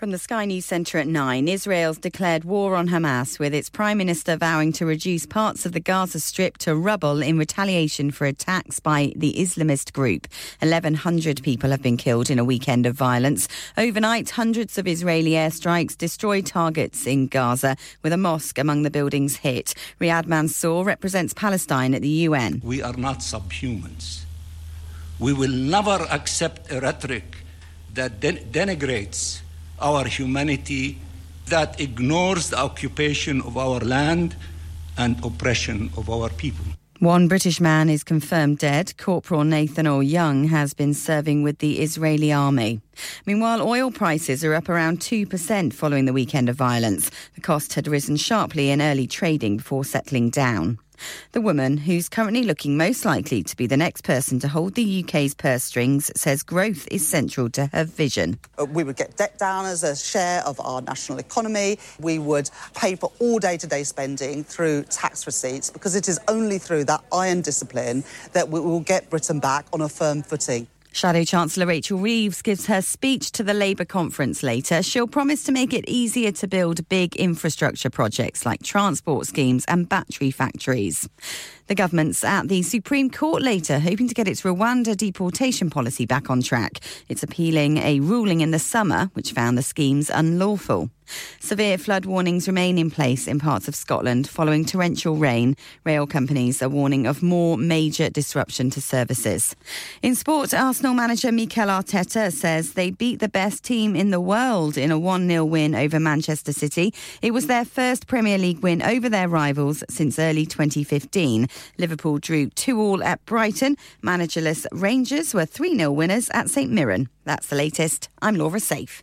From the Sky News Centre at 9, Israel's declared war on Hamas, with its Prime Minister vowing to reduce parts of the Gaza Strip to rubble in retaliation for attacks by the Islamist group. 1,100 people have been killed in a weekend of violence. Overnight, hundreds of Israeli airstrikes destroyed targets in Gaza, with a mosque among the buildings hit. Riyad Mansour represents Palestine at the UN. We are not subhumans. We will never accept a rhetoric that den- denigrates our humanity that ignores the occupation of our land and oppression of our people. One British man is confirmed dead. Corporal Nathaniel Young has been serving with the Israeli army. Meanwhile, oil prices are up around 2% following the weekend of violence. The cost had risen sharply in early trading before settling down. The woman, who's currently looking most likely to be the next person to hold the UK's purse strings, says growth is central to her vision. Uh, we would get debt down as a share of our national economy. We would pay for all day to day spending through tax receipts because it is only through that iron discipline that we will get Britain back on a firm footing. Shadow Chancellor Rachel Reeves gives her speech to the Labour conference later. She'll promise to make it easier to build big infrastructure projects like transport schemes and battery factories. The government's at the Supreme Court later, hoping to get its Rwanda deportation policy back on track. It's appealing a ruling in the summer which found the schemes unlawful. Severe flood warnings remain in place in parts of Scotland following torrential rain. Rail companies are warning of more major disruption to services. In sport, Arsenal manager Mikel Arteta says they beat the best team in the world in a 1 0 win over Manchester City. It was their first Premier League win over their rivals since early 2015. Liverpool drew 2 all at Brighton. Managerless Rangers were 3 0 winners at St Mirren. That's the latest. I'm Laura Safe.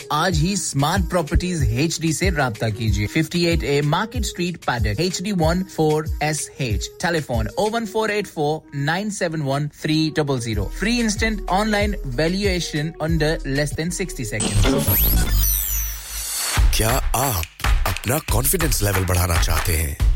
आज ही smart properties H D ऐसी रहा कीजिए। 58 A market street Paddock H D one four S H telephone O one four eight four nine seven one three double zero free instant online valuation under less than sixty second क्या आप अपना confidence level बढ़ाना चाहते हैं?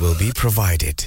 will be provided.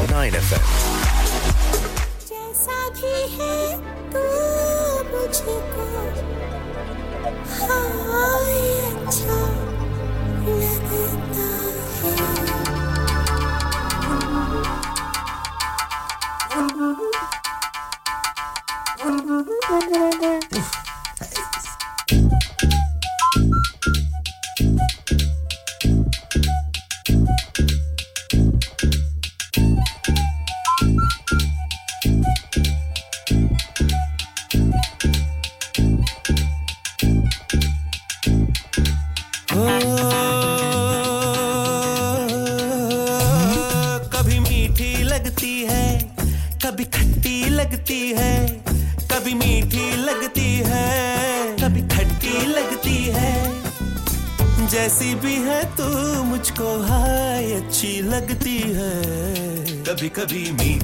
FM. కవి మీ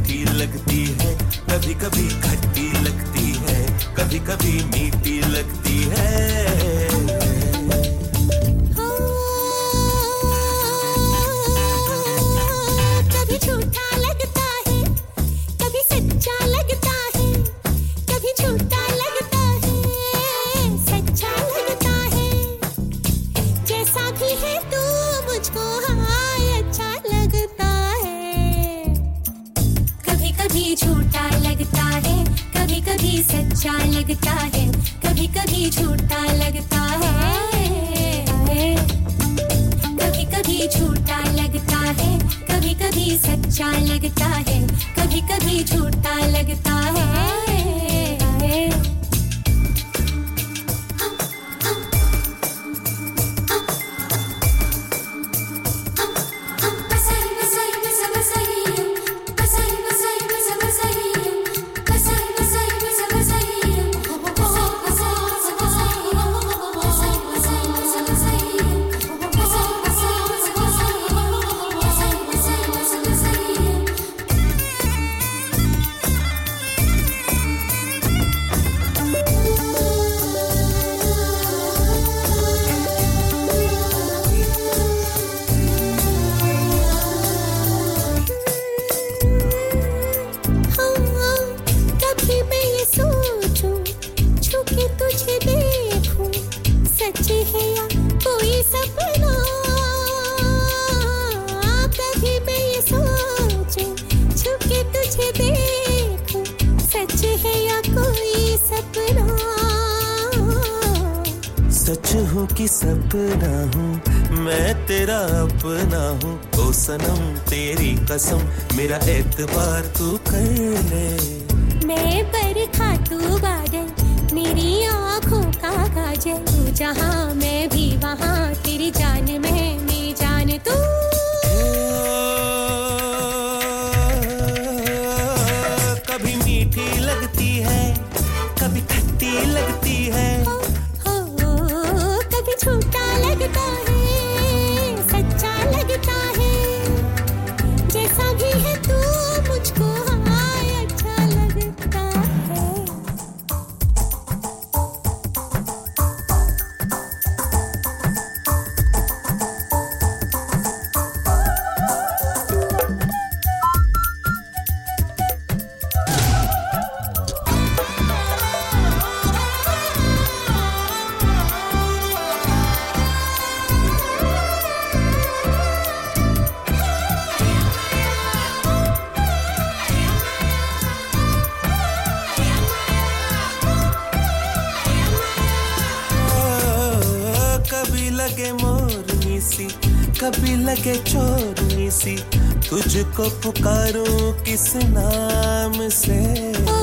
तुझको पुकारूं किस नाम से? ओ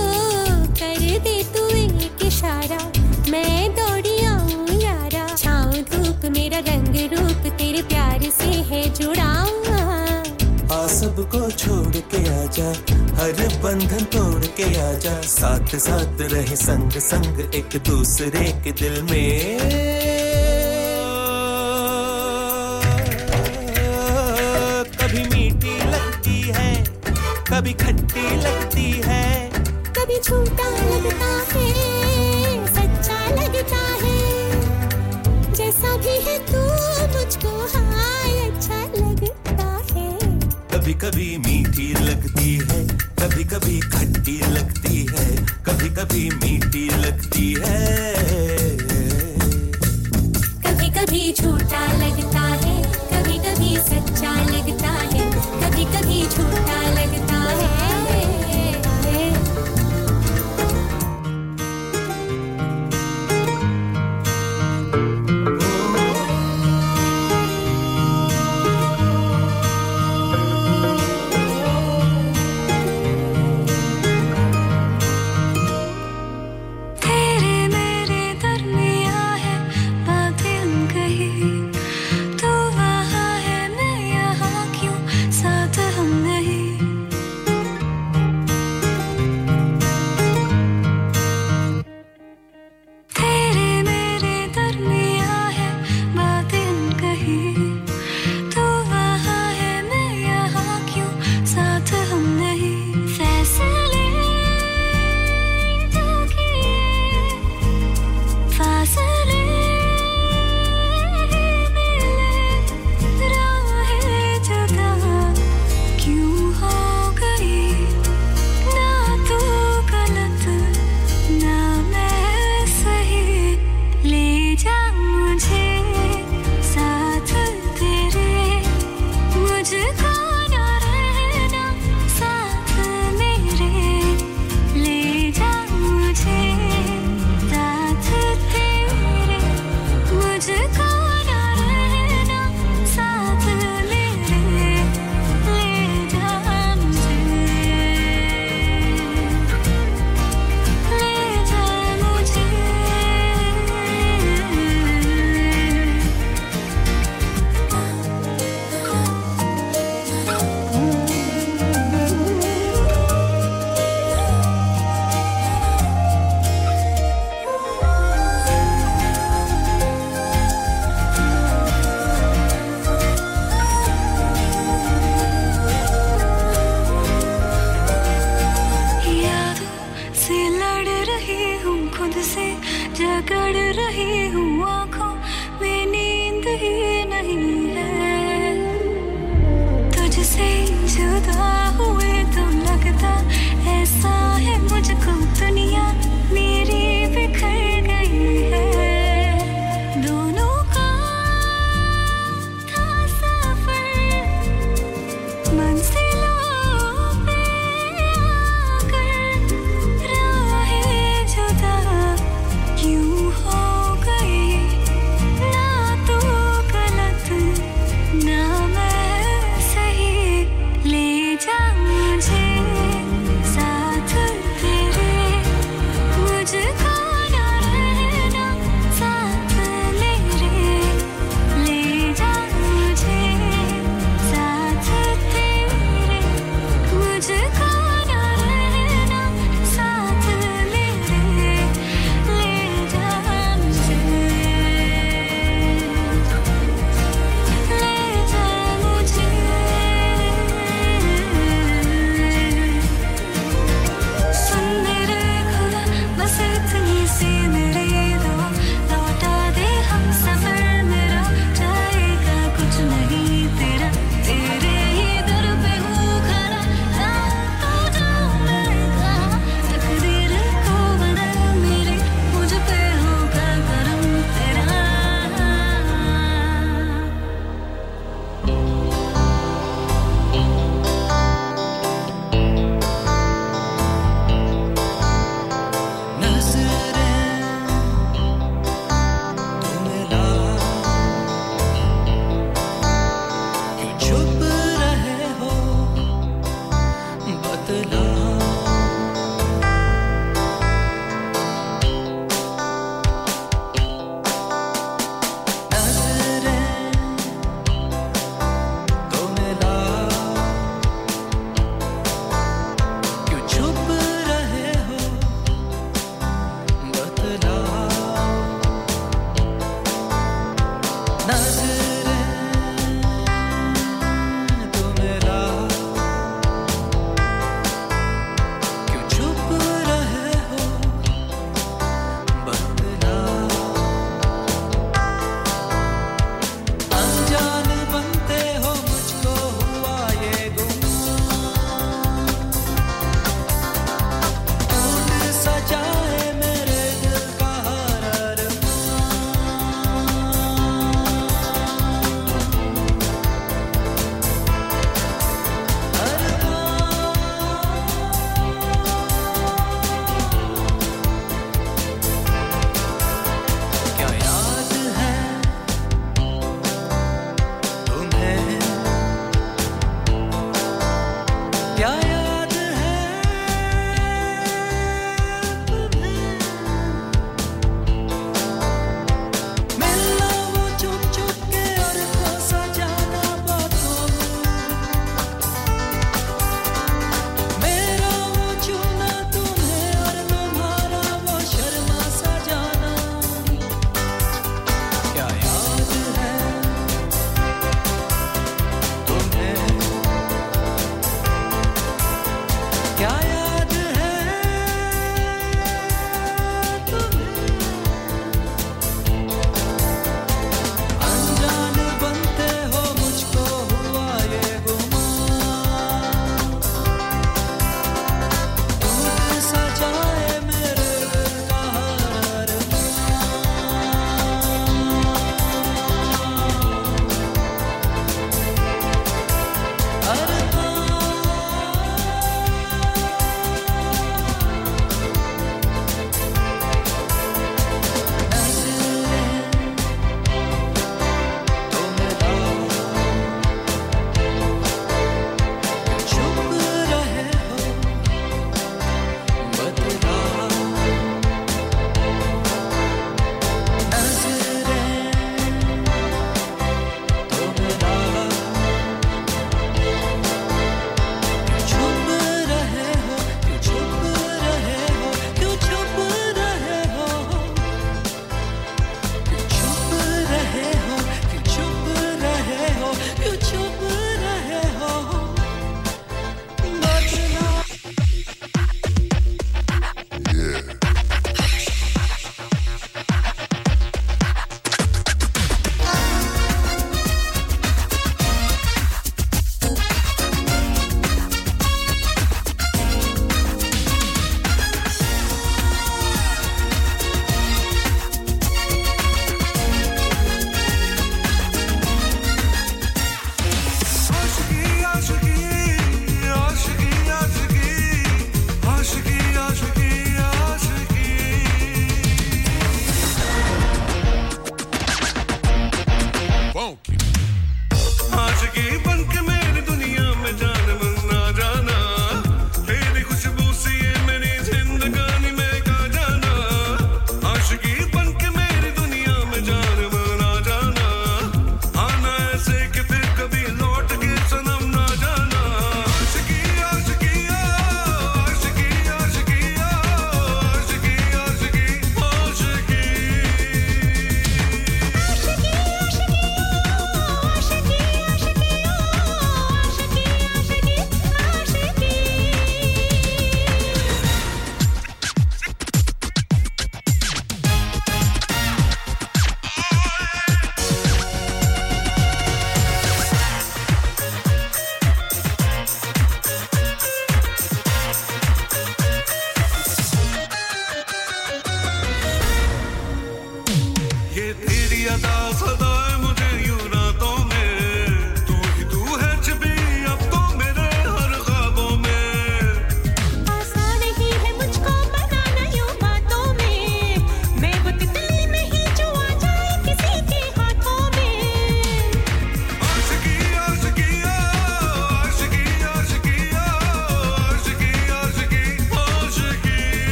कर दे तू एक इशारा। मैं दौड़ी आऊँ यारा। छाँव धूप मेरा रंग रूप तेरे प्यार से है जुड़ा आ सबको छोड़ के आजा हर बंधन तोड़ के आजा। साथ साथ रहे संग संग एक दूसरे के दिल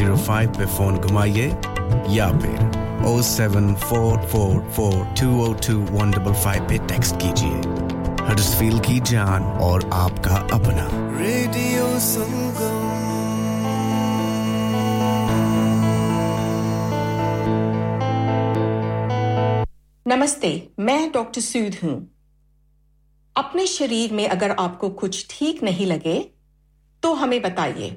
ज़ीरो फाइव पे फ़ोन घुमाइए या फिर O seven four four four two O two one double five पे टेक्स्ट कीजिए। हडसफील की जान और आपका अपना। रेडियो संगम नमस्ते मैं डॉक्टर सूद हूँ। अपने शरीर में अगर आपको कुछ ठीक नहीं लगे तो हमें बताइए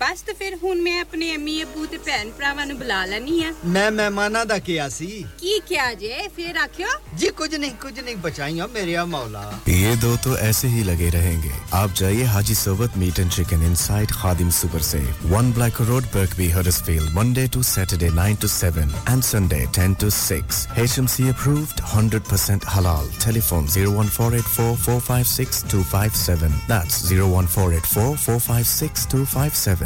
ਬਸ ਤੇ ਫਿਰ ਹੁਣ ਮੈਂ ਆਪਣੇ ਅੰਮੀ ਅਬੂ ਤੇ ਭੈਣ ਭਰਾਵਾਂ ਨੂੰ ਬੁਲਾ ਲੈਣੀ ਆ ਮੈਂ ਮਹਿਮਾਨਾਂ ਦਾ ਕਿਹਾ ਸੀ ਕੀ ਕਿਹਾ ਜੇ ਫਿਰ ਆਖਿਓ जी कुछ नहीं कुछ नहीं बचाइया मेरे या मौला ये दो तो ऐसे ही लगे रहेंगे आप जाइए हाजी सोबत meat and chicken inside Khadim super से one black road Birkby Huddersfield Monday to Saturday 9 to 7 and Sunday 10 to 6 HMC approved 100% halal telephone 01484 456 257 that's 01484 456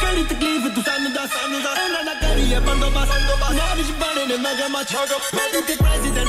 Keri taklife tu sanu da sanu da Emra da kari e bando ba sando ba President President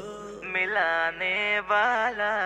bala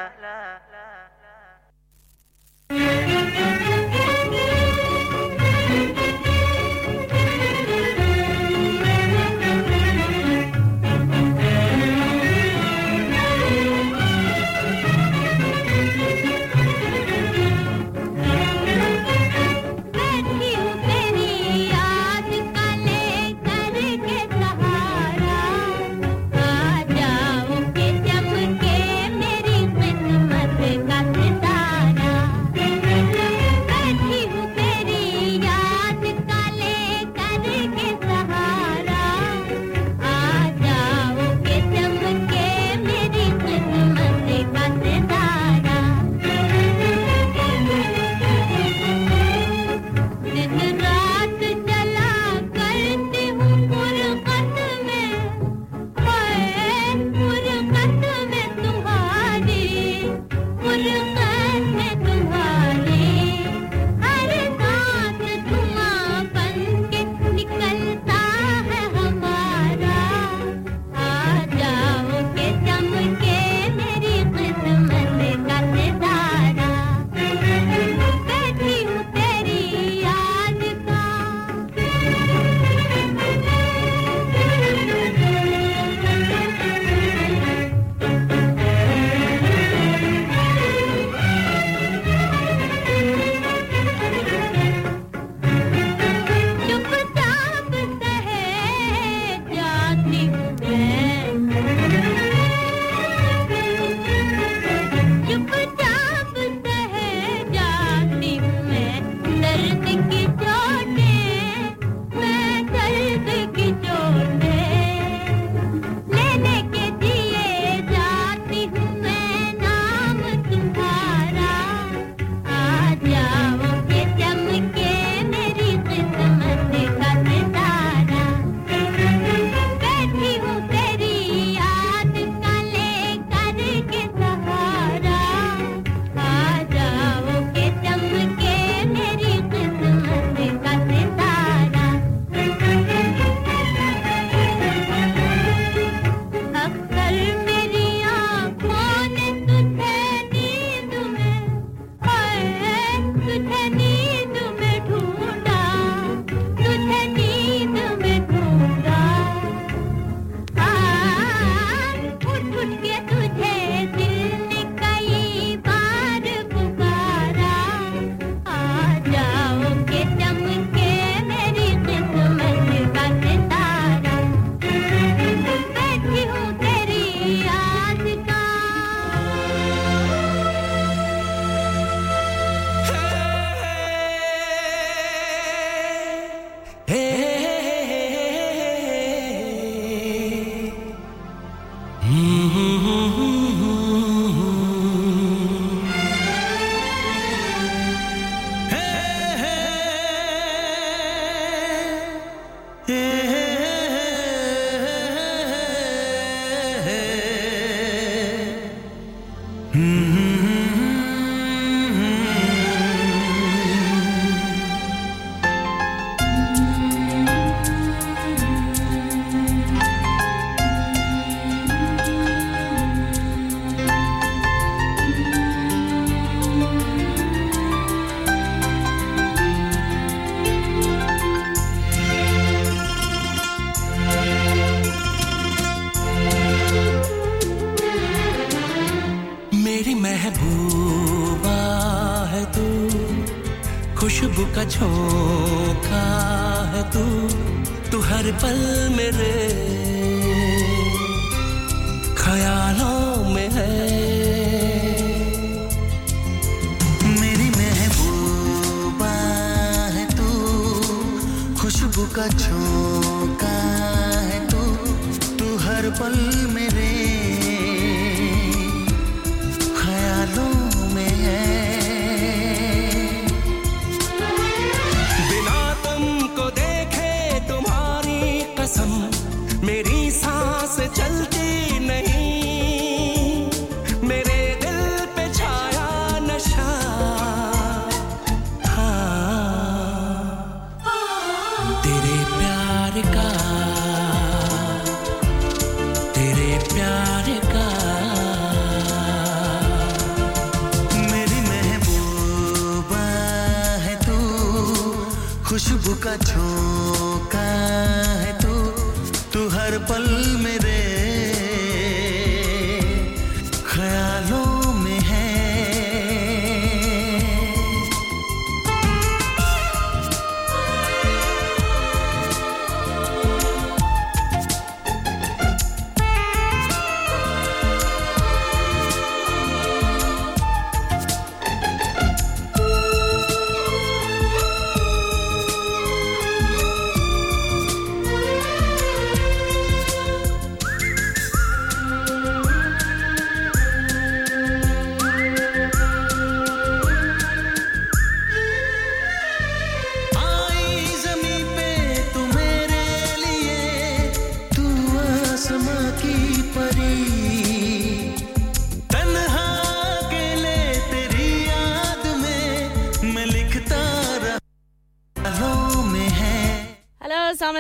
पल मेरे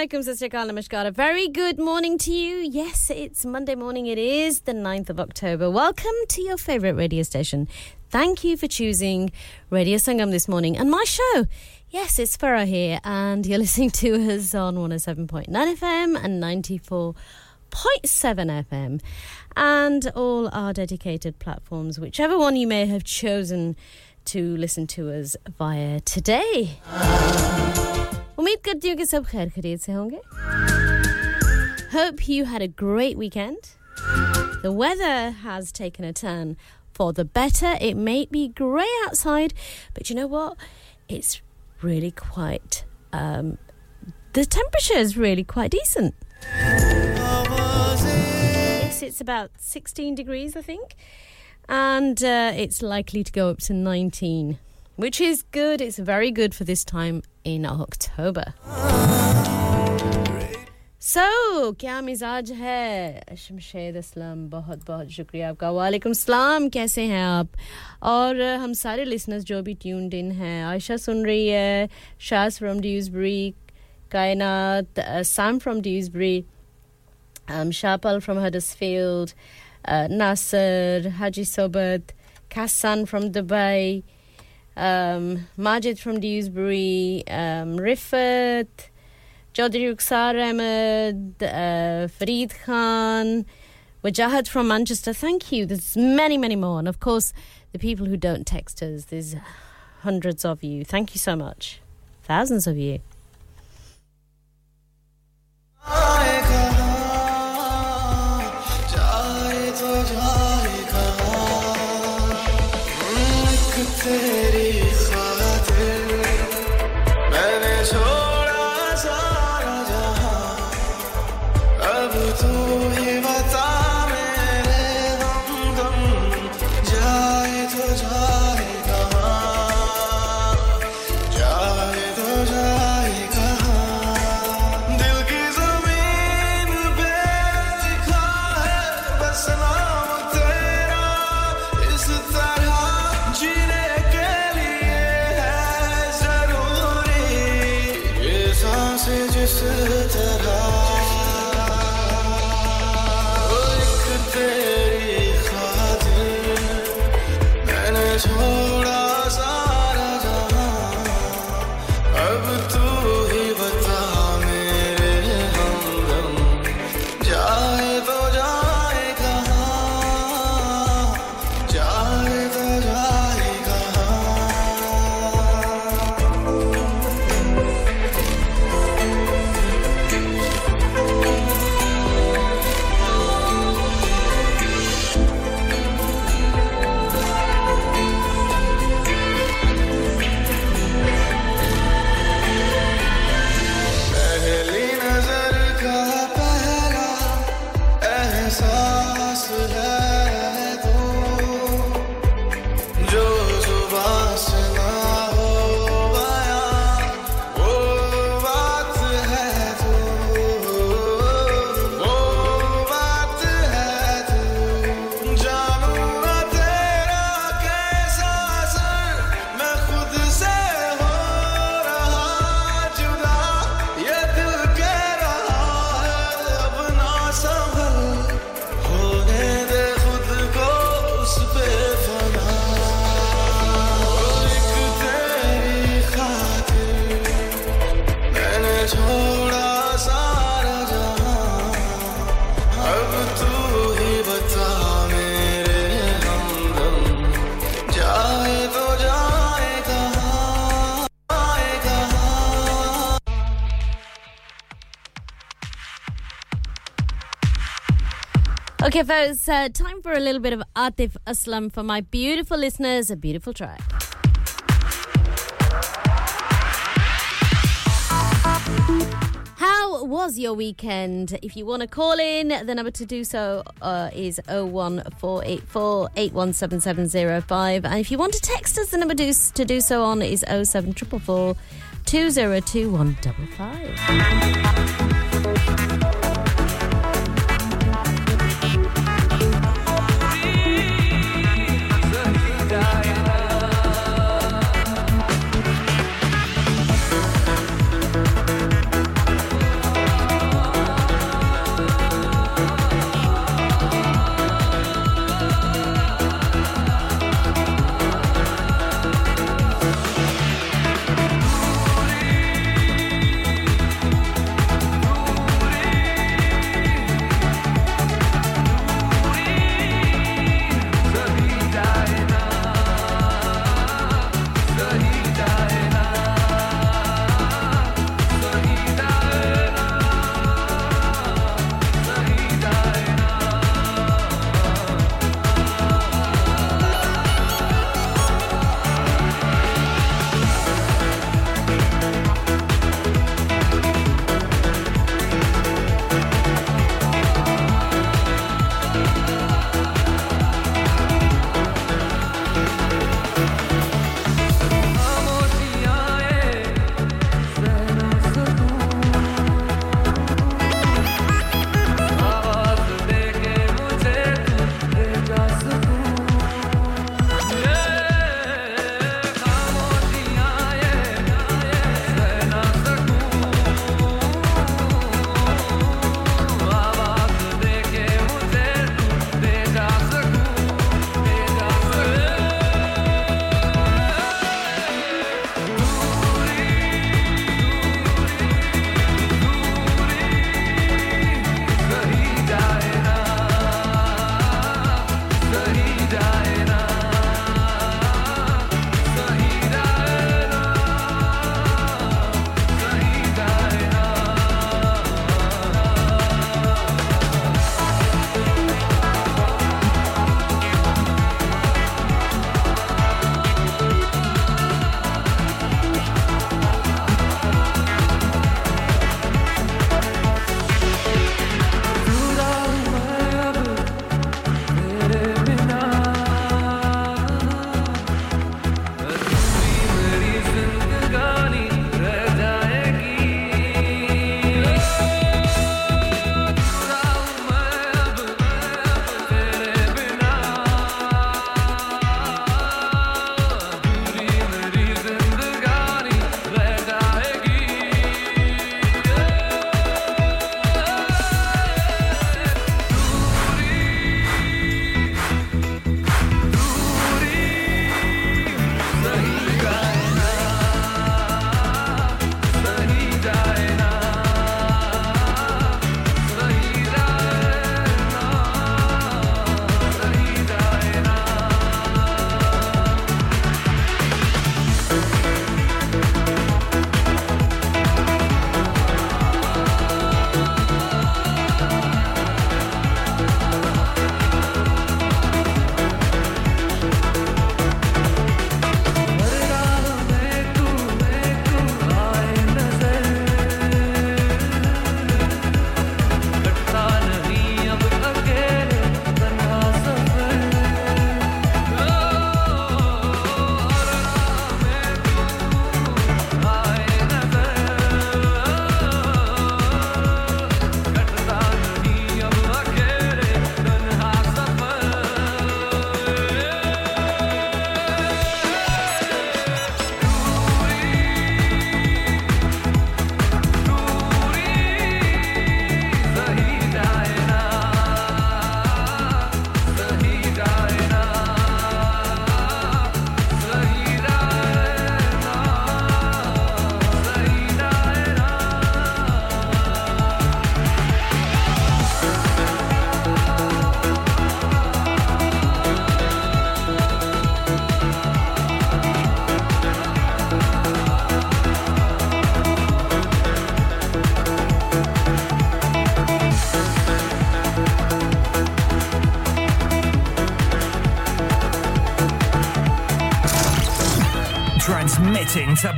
alaikum, Sister Namaskar. Very good morning to you. Yes, it's Monday morning. It is the 9th of October. Welcome to your favorite radio station. Thank you for choosing Radio Sangam this morning and my show. Yes, it's Farah here, and you're listening to us on 107.9 FM and 94.7 FM, and all our dedicated platforms, whichever one you may have chosen to listen to us via today. उम्मीद करती हूँ कि सब खैर खैरियत से होंगे Hope you had a great weekend. The weather has taken a turn for the better. It may be grey outside, but you know what? It's really quite. Um, the temperature is really quite decent. Yes, it's about 16 degrees, I think. And uh, it's likely to go up to 19, which is good. It's very good for this time in October. So, क्या मिजाज है शमशेद असलम बहुत बहुत शुक्रिया आपका वालेकुम सलाम कैसे हैं आप और uh, हम सारे लिसनर्स जो भी ट्यून्ड इन हैं आयशा सुन रही है शास फ्रॉम ड्यूसबरी कायनात Sam from Dewsbury um, Shapal from Huddersfield, uh, Nasser, Haji Sobat, Kassan from Dubai, um, Majid from Dewsbury, um, Rifat, Jodri Ruksar Ahmed, uh, Farid Khan, Wajahat from Manchester. Thank you. There's many, many more. And of course, the people who don't text us, there's hundreds of you. Thank you so much. Thousands of you. Okay, folks, uh, time for a little bit of Atif Aslam for my beautiful listeners, a beautiful try. How was your weekend? If you want to call in, the number to do so uh, is 01484 817705. And if you want to text us, the number do, to do so on is 07444 202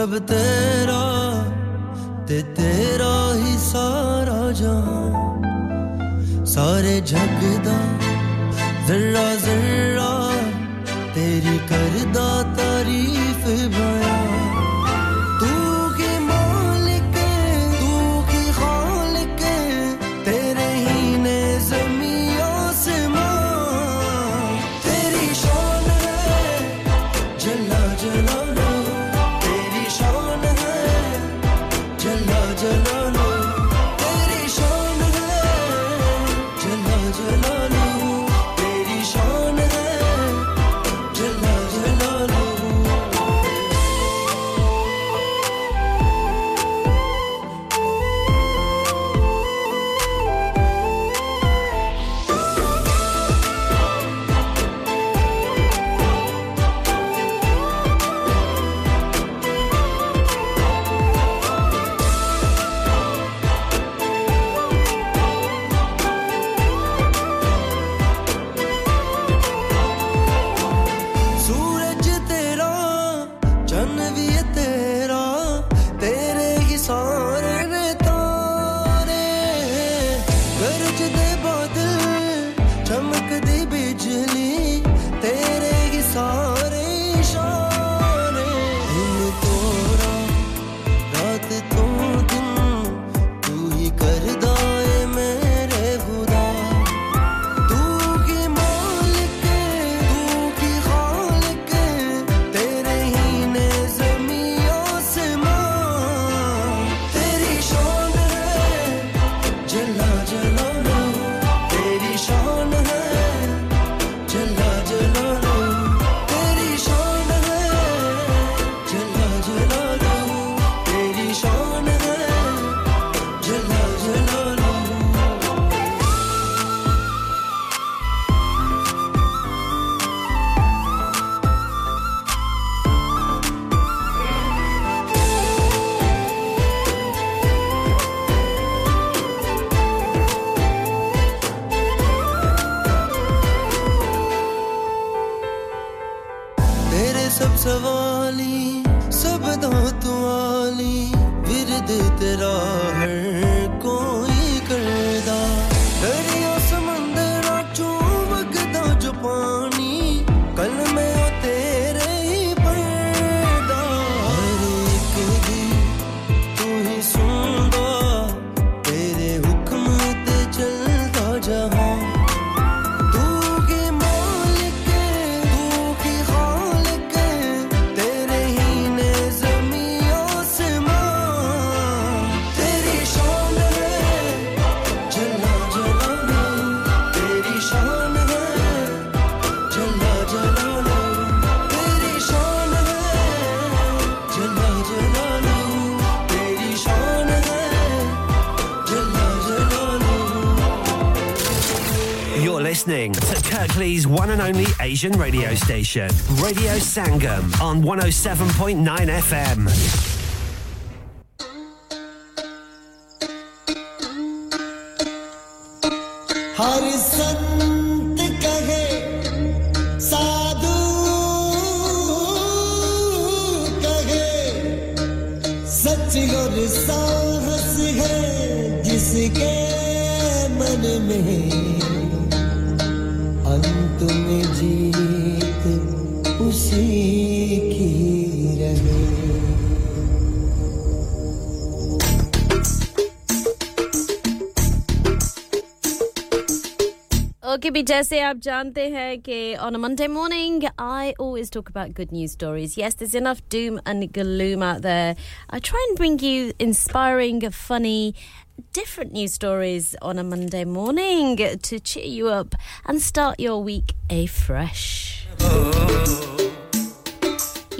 सब तेरा ते तेरा ही सारा जहाँ सारे जगदा जरा Asian radio station, Radio Sangam on 107.9 FM. जैसे आप जानते हैं कि on a Monday morning, I always talk about good news stories. Yes, there's enough doom and gloom out there. I try and bring you inspiring, funny, different news stories on a Monday morning to cheer you up and start your week afresh.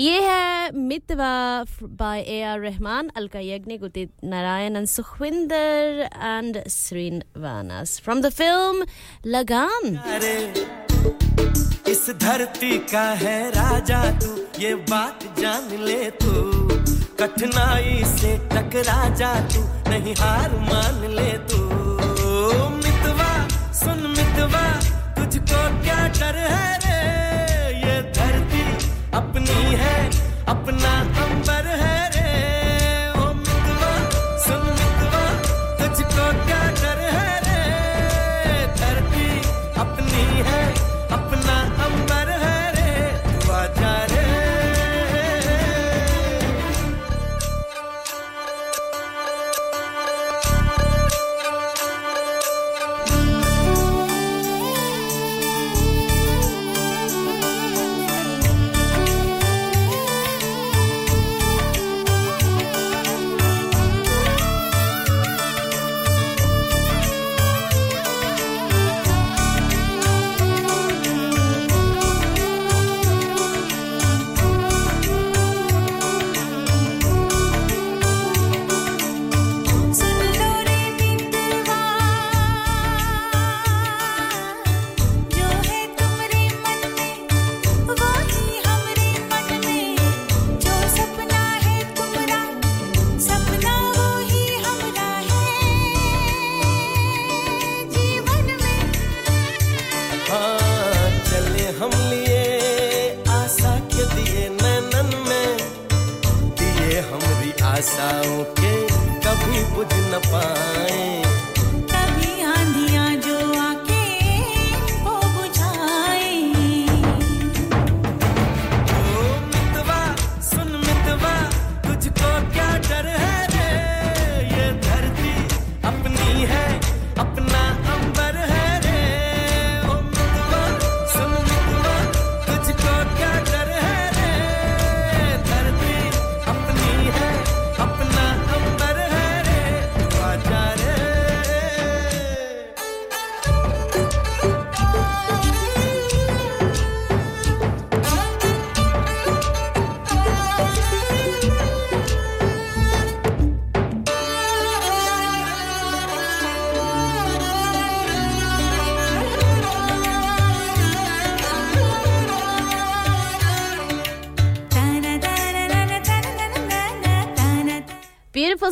ये है Mitwa by A R Rahman Alka यज्ञ Udit Narayan and Sukhwinder and Srinivas from the film Lagaan इस धरती का है राजा तू, ये बात जान ले तू. कठिनाई से टकरा जा तू, नहीं हार मान ले तू. मितवा, सुन मितवा, तुझको क्या डर है? अपनी है अपना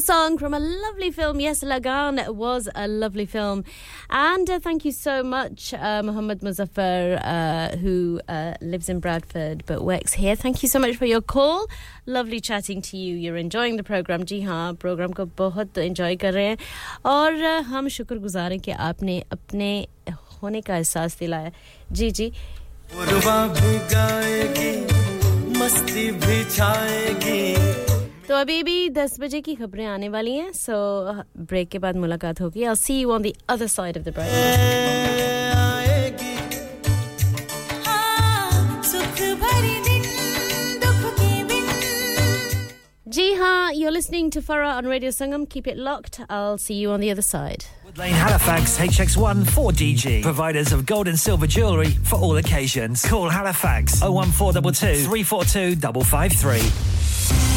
song from a lovely film. Yes, Lagaan was a lovely film. And uh, thank you so much, uh, Muhammad Muzaffar, uh, who uh, lives in Bradford but works here. Thank you so much for your call. Lovely chatting to you. You're enjoying the program. जी Program program को बहुत enjoy कर रहे हैं और हम शुक्रगुजार हैं कि आपने अपने होने का एहसास दिलाया जी तो अभी भी 10 बजे की खबरें आने वाली हैं सो ब्रेक के बाद मुलाकात होगी I see you on the other side of the break हाँ सुख भरी दिन दुख के बिन जी हाँ you're listening to Farah on Radio Sangam keep it locked I'll see you on the other side Lane Halifax HX1 4DG. Providers of gold and silver jewellery for all occasions. Call Halifax 01422 342 553.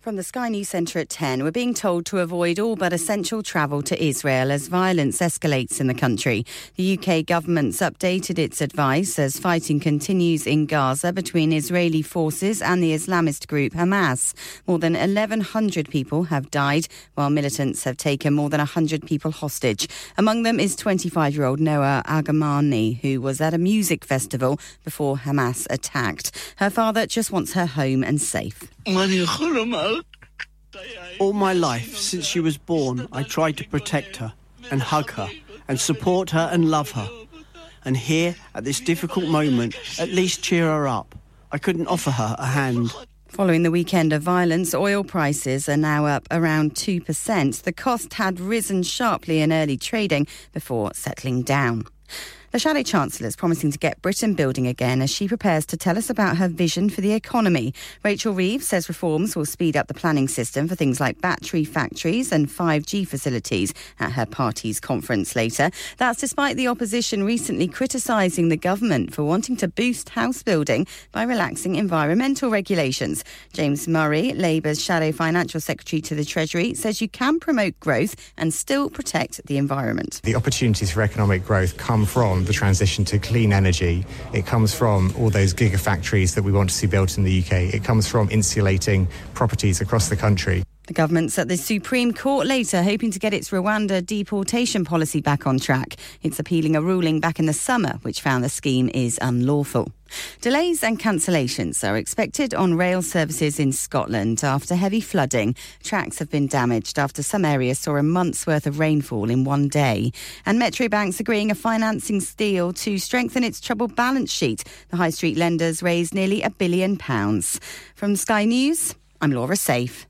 From the Sky News Centre at 10, we're being told to avoid all but essential travel to Israel as violence escalates in the country. The UK government's updated its advice as fighting continues in Gaza between Israeli forces and the Islamist group Hamas. More than 1,100 people have died, while militants have taken more than 100 people hostage. Among them is 25 year old Noa Argamani, who was at a music festival before Hamas attacked. Her father just wants her home and safe. All my life, since she was born, I tried to protect her and hug her and support her and love her. And here, at this difficult moment, at least cheer her up. I couldn't offer her a hand. Following the weekend of violence, oil prices are now up around 2%. The cost had risen sharply in early trading before settling down. The Shadow Chancellor is promising to get Britain building again as she prepares to tell us about her vision for the economy. Rachel Reeves says reforms will speed up the planning system for things like battery factories and 5G facilities at her party's conference later. That's despite the opposition recently criticising the government for wanting to boost house building by relaxing environmental regulations. James Murray, Labour's Shadow Financial Secretary to the Treasury, says you can promote growth and still protect the environment. The opportunities for economic growth come from the transition to clean energy. It comes from all those gigafactories that we want to see built in the UK. It comes from insulating properties across the country. The government's at the Supreme Court later, hoping to get its Rwanda deportation policy back on track. It's appealing a ruling back in the summer which found the scheme is unlawful. Delays and cancellations are expected on rail services in Scotland after heavy flooding. Tracks have been damaged after some areas saw a month's worth of rainfall in one day. And Metro Bank's agreeing a financing deal to strengthen its troubled balance sheet. The high street lenders raised nearly a billion pounds. From Sky News, I'm Laura Safe.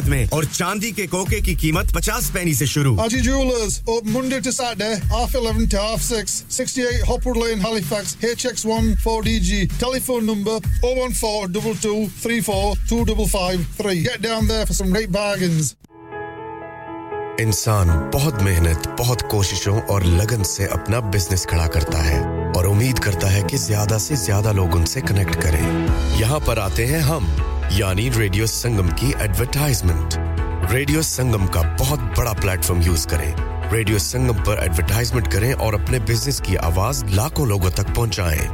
में और चांदी के कोके की कीमत पचास पैनी से शुरू Haji Jewelers, open Monday to Saturday, half 11 to half 6, 68 Hopwood Lane, Halifax, HX1 4DG. Telephone number 014 Get down there for some great bargains. इंसान बहुत मेहनत बहुत कोशिशों और लगन से अपना बिज़नेस खड़ा करता है और उम्मीद करता है कि ज़्यादा से ज़्यादा लोग उनसे कनेक्ट करें यहाँ पर आते हैं हम यानी रेडियो संगम की एडवर्टाइजमेंट रेडियो संगम का बहुत बड़ा प्लेटफॉर्म यूज़ करें रेडियो संगम पर एडवर्टाइजमेंट करें और अपने बिज़नेस की आवाज़ लाखों लोगों तक पहुंचाएँ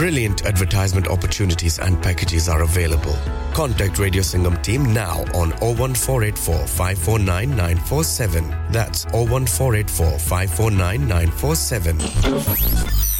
Brilliant advertisement opportunities and packages are available. Contact Radio Singham team now on 01484 549 947. That's 01484 549 947.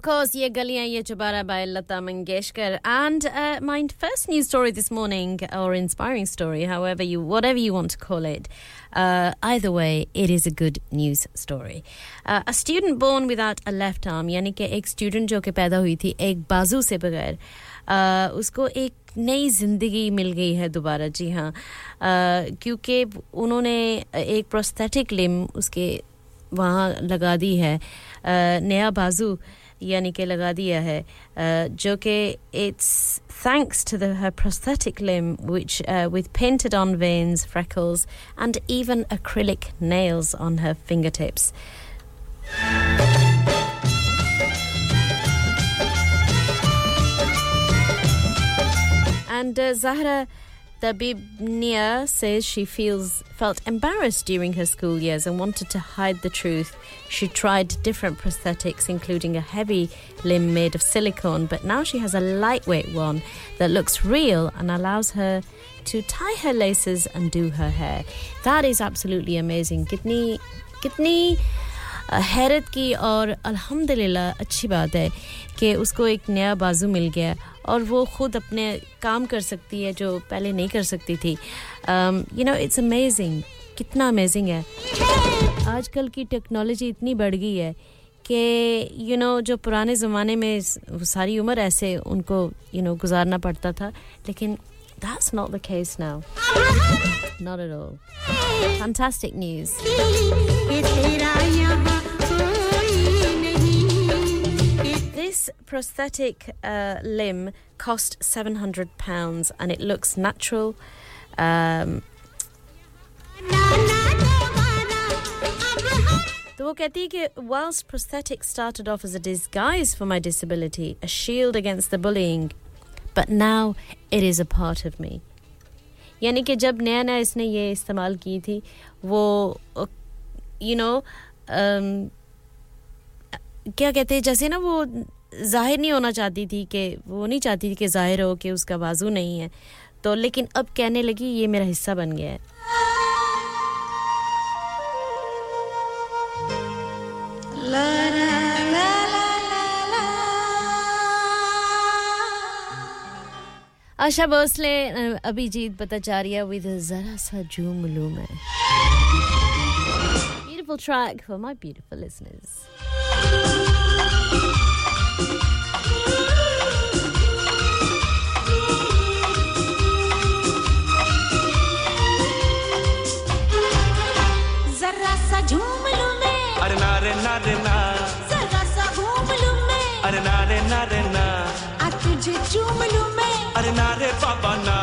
of course, Ye Galiyan Ye Chubara by Lata Mangeshkar. And uh, my first news story this morning, or inspiring story, however you, whatever you want to call it, uh, either way, it is a good news story. Uh, a student born without a left arm, यानी कि एक student जो कि पैदा हुई थी एक बाजू से बगैर, uh, उसको एक नई ज़िंदगी मिल गई है दोबारा जी हाँ uh, क्योंकि उन्होंने एक प्रोस्थेटिक लिम उसके वहाँ लगा दी है uh, नया बाजू यानी कि लगा दिया है uh, जो कि it's thanks to the, her prosthetic limb which uh, with painted on veins freckles and even acrylic nails on her fingertips And uh, Zahra Dabibnia says she feels felt embarrassed during her school years and wanted to hide the truth. She tried different prosthetics, including a heavy limb made of silicone, but now she has a lightweight one that looks real and allows her to tie her laces and do her hair. That is absolutely amazing. Kitni, kitni हैरत की और अल्हम्दुलिल्लाह अच्छी बात है कि उसको एक नया बाजू मिल गया और वो खुद अपने काम कर सकती है जो पहले नहीं कर सकती थी यू नो इट्स अमेजिंग कितना अमेजिंग है आजकल की टेक्नोलॉजी इतनी बढ़ गई है कि यू नो जो पुराने ज़माने में सारी उम्र ऐसे उनको यू नो गुजारना पड़ता था, लेकिन that's not the case now. Not at all. Fantastic news. This prosthetic uh, limb cost £700 and it looks natural. Um, तो वो कहती है कि whilst prosthetics started off as a disguise for my disability, a shield against the bullying, but now it is a part of me. यानी कि जब नया नया इसने ये इस्तेमाल की थी वो यू नो um, क्या कहते हैं जैसे ना वो ज़ाहिर नहीं होना चाहती थी कि वो नहीं चाहती थी कि ज़ाहिर हो कि उसका बाजू नहीं है। तो लेकिन अब कहने लगी ये मेरा हिस्सा बन गया है। आशा भोसले अभिजीत भट्टाचार्य विद जरा सा झूम लूँ मैं। Beautiful track for my beautiful listeners. नारे नारे ना। जरा सा घूम लूँ मैं। अरे नारे नारे ना। आ तुझे चूम लूँ मैं। अरे नारे बाबा ना।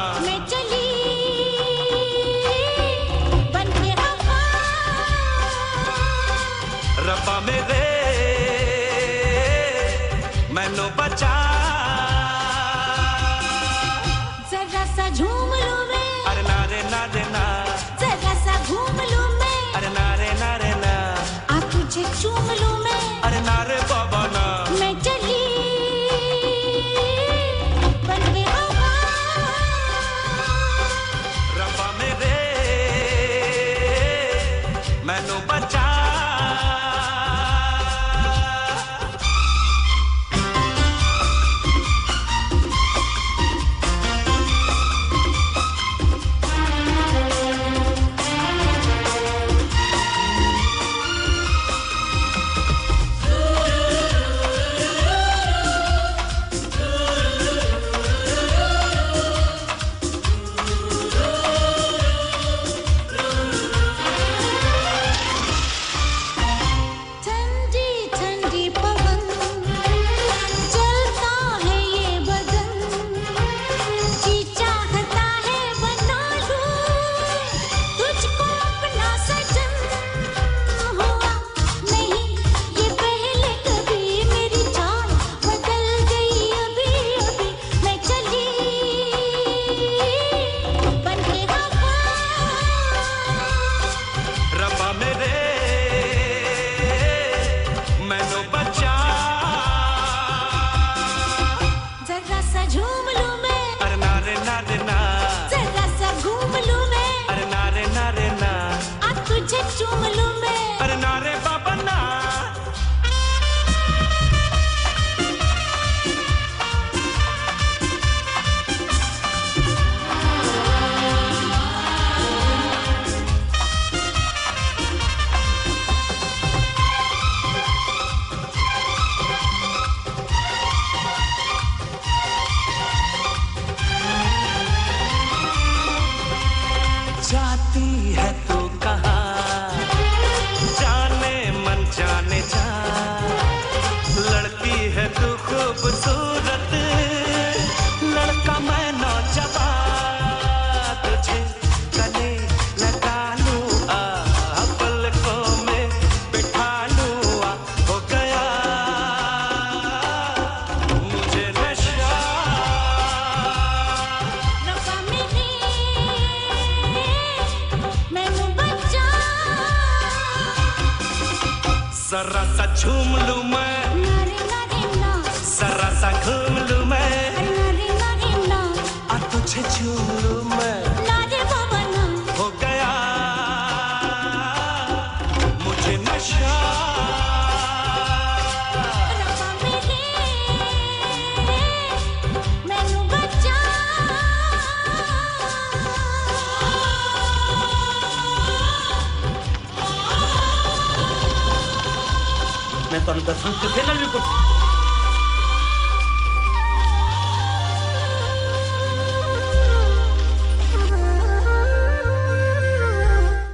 तुम ਦੱਸਾਂ ਕਿਸੇ ਨਾਲ ਵੀ ਕੁਝ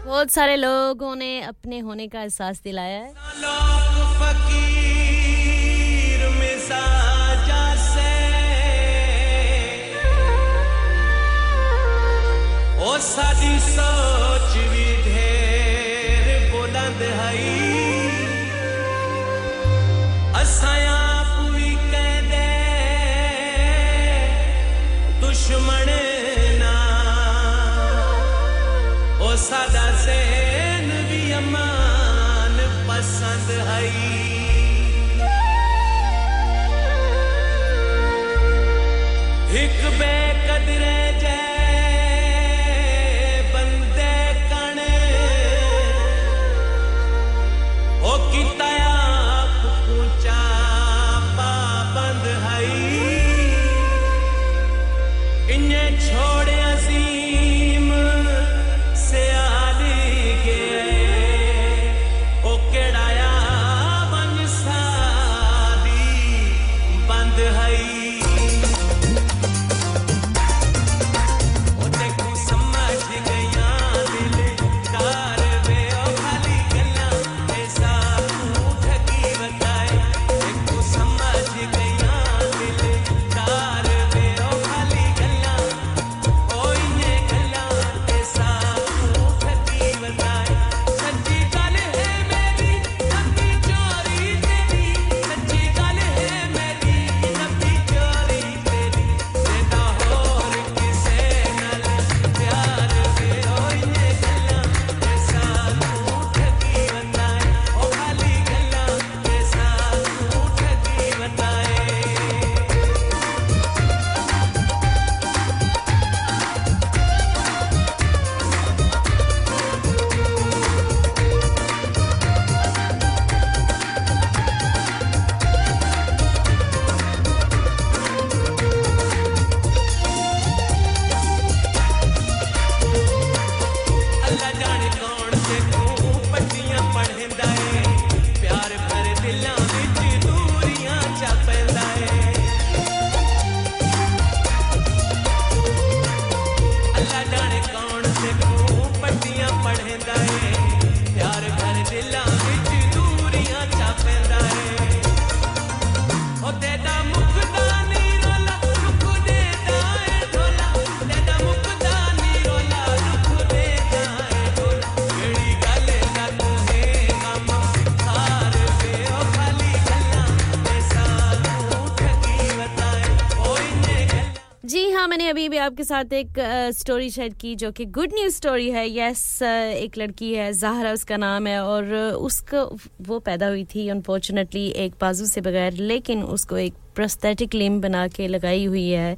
बहुत सारे लोगों ने अपने होने का एहसास दिलाया है। ओ साडी सो आपके साथ एक स्टोरी शेयर की जो कि गुड न्यूज़ स्टोरी है यस एक लड़की है जहरा उसका नाम है और उसको वो पैदा हुई थी अनफॉर्चुनेटली एक बाजू से बगैर लेकिन उसको एक प्रस्थेटिक लिम बना के लगाई हुई है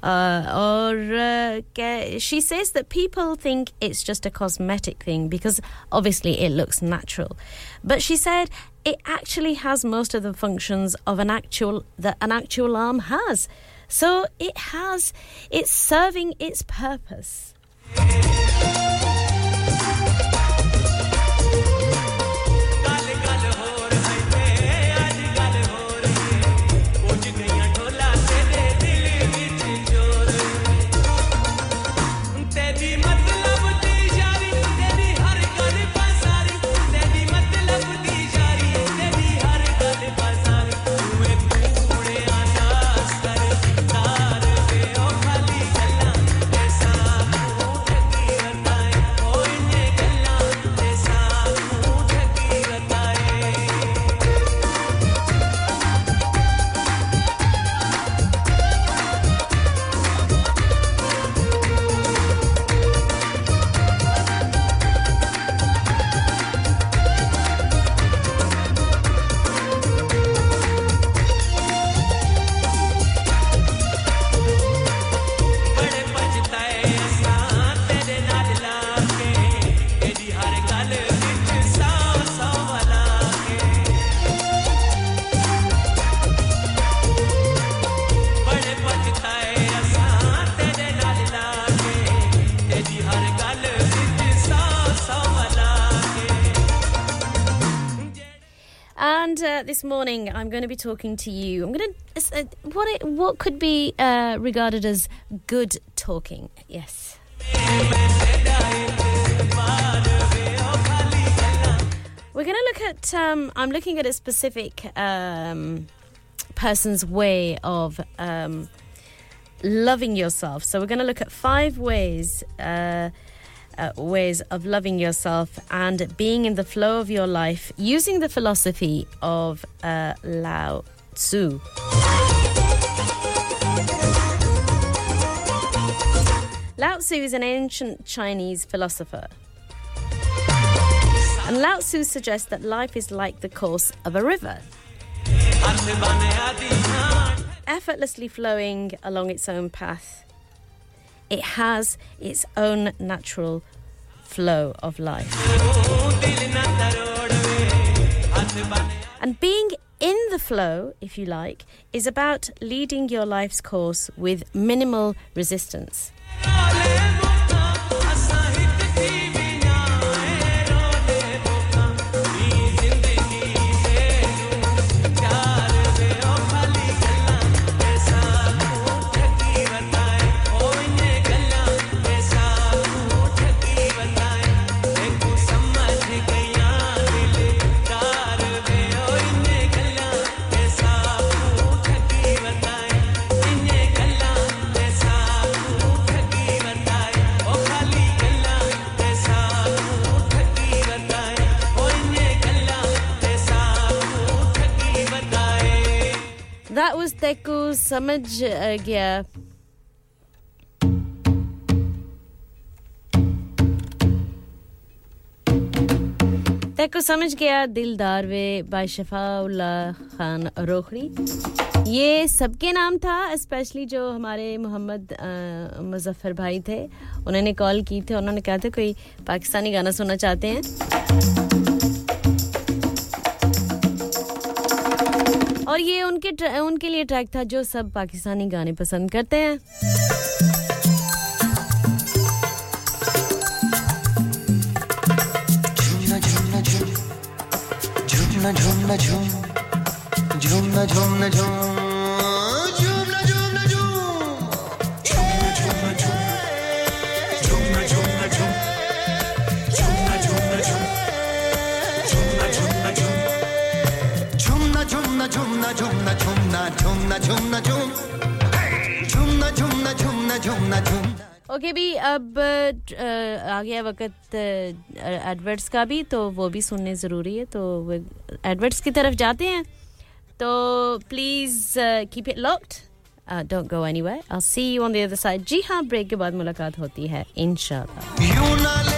Uh, or uh, she says that people think it's just a cosmetic thing because obviously it looks natural. But she said it actually has most of the functions of an actual that an actual arm has. So it has, it's serving its purpose. This morning I'm going to be talking to you. I'm going to uh, what it, what could be uh, regarded as good talking. Yes. We're going to look at. Um, I'm looking at a specific um, person's way of um, loving yourself. So we're going to look at five ways. Uh, uh, ways of loving yourself and being in the flow of your life using the philosophy of uh, Lao Tzu. Lao Tzu is an ancient Chinese philosopher. And Lao Tzu suggests that life is like the course of a river, effortlessly flowing along its own path it has its own natural flow of life. And being in the flow, if you like, is about leading your life's course with minimal resistance. Teku Samaj uh, Gya. तेको समझ गया दिलदार way by शफाउल्ला Khan Rokhri ये सबके नाम था specially जो हमारे मोहम्मद मुजफ्फर भाई थे। उन्होंने कॉल की थी उन्होंने कहा था कोई पाकिस्तानी गाना सुनना चाहते हैं? और ये उनके उनके लिए ट्रैक था जो सब पाकिस्तानी गाने पसंद करते हैं। झूमना झूमना, झूम। झूमना झूमना, झूम। झूमना झूमना झूमना झूमना झूमना झूम झूमना झूमना झूमना झूमना झूम ओके भी अब आ गया वक्त एडवर्ट्स का भी तो वो भी सुनने ज़रूरी है तो एडवर्ट्स की तरफ़ जाते हैं। तो please keep it locked don't go anywhere I see you on the other side जी हाँ ब्रेक के बाद मुलाकात होती है इंशाल्लाह।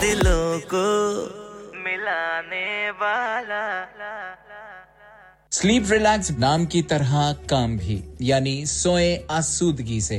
दिलों को मिलाने वाला। स्लीप रिलैक्स नाम की तरह काम भी यानी सोए आसूदगी से।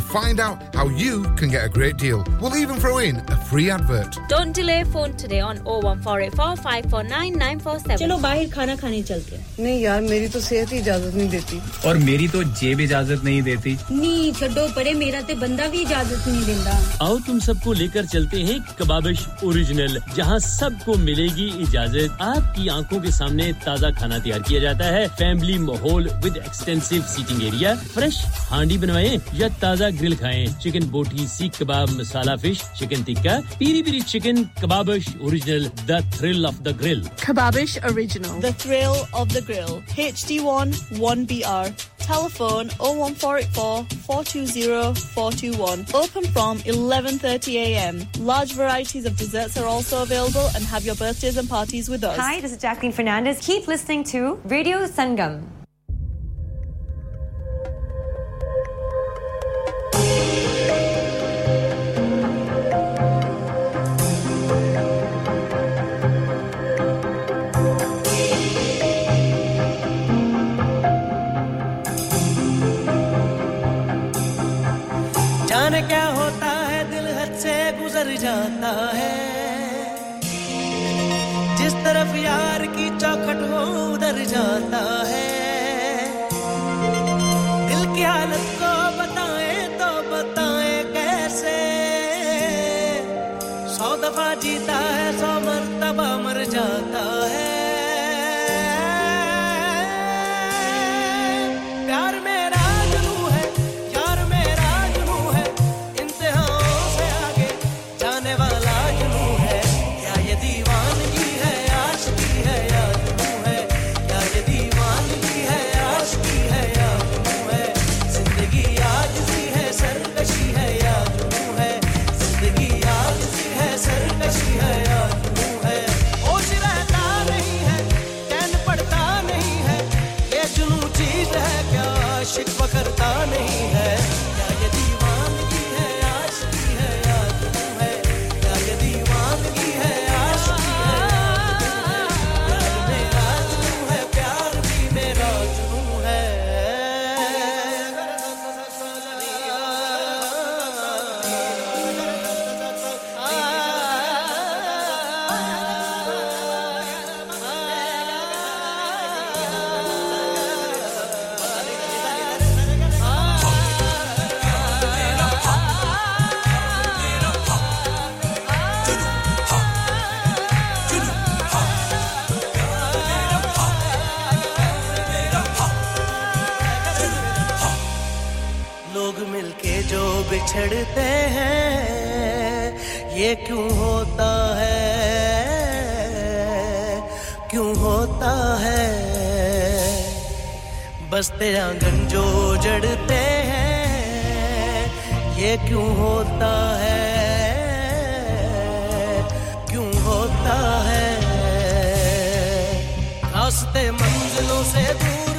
find out how you can get a great deal. We'll even throw in a free advert. Don't delay phone today on 01484 549 947. चलो बाहर खाना खाने चलते हैं। नहीं यार मेरी तो सेहत ही इजाज़त नहीं देती। और मेरी तो जेब इजाज़त नहीं देती। नी छड्डो परे मेरा ते बंदा भी इजाज़त नहीं देता आओ तुम सबको लेकर चलते हैं कबाबिश ओरिजिनल जहाँ सबको मिलेगी इजाज़त। आपकी आँखों के सामने ताज़ा खाना तैयार किया जाता है। फैमिली माहौल with extensive seating area fresh हांडी बनवाएँ या ताज़ा ग्रिल खाएं chicken boti seekh kebab masala fish chicken tikka Piri Piri chicken Kababish original the thrill of the grill Kababish Original. The thrill of the grill. HD1 1BR. Telephone 01484 420 421. Open from 11.30am. Large varieties of desserts are also available and have your birthdays and parties with us. Hi, this is Jacqueline Fernandez. Keep listening to Radio Sangam. गुजर जाता है। जिस तरफ़ यार की चौखट वो उधर जाता है। दिल की हालत को बताए तो बताए कैसे। सौ दफ़ा जीता है, सौ मरतबा मर जाता है। money. क्यों होता है? क्यों होता है? बसते आँगन जो जड़ते हैं, ये क्यों होता है? क्यों होता है? रास्ते मंजिलों से दूर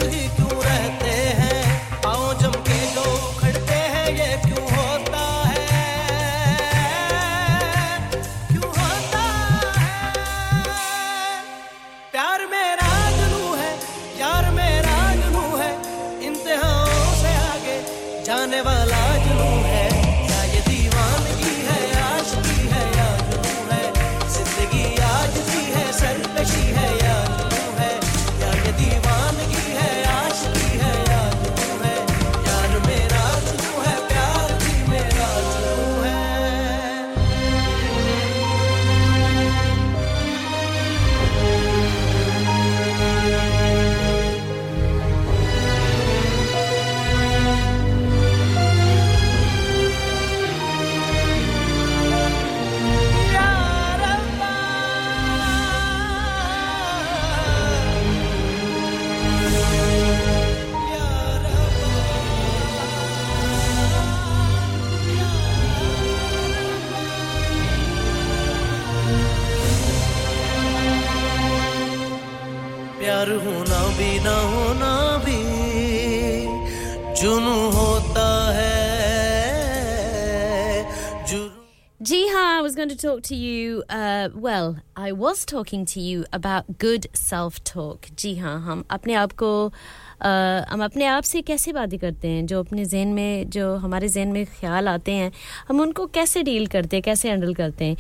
talk to you. Uh, well, I was talking to you about good self-talk. जी हाँ हम अपने आप को uh, हम अपने आप से कैसे बातें करते हैं जो अपने जहन में जो हमारे जहन में ख्याल आते हैं हम उनको कैसे डील करते हैं कैसे हैंडल करते हैं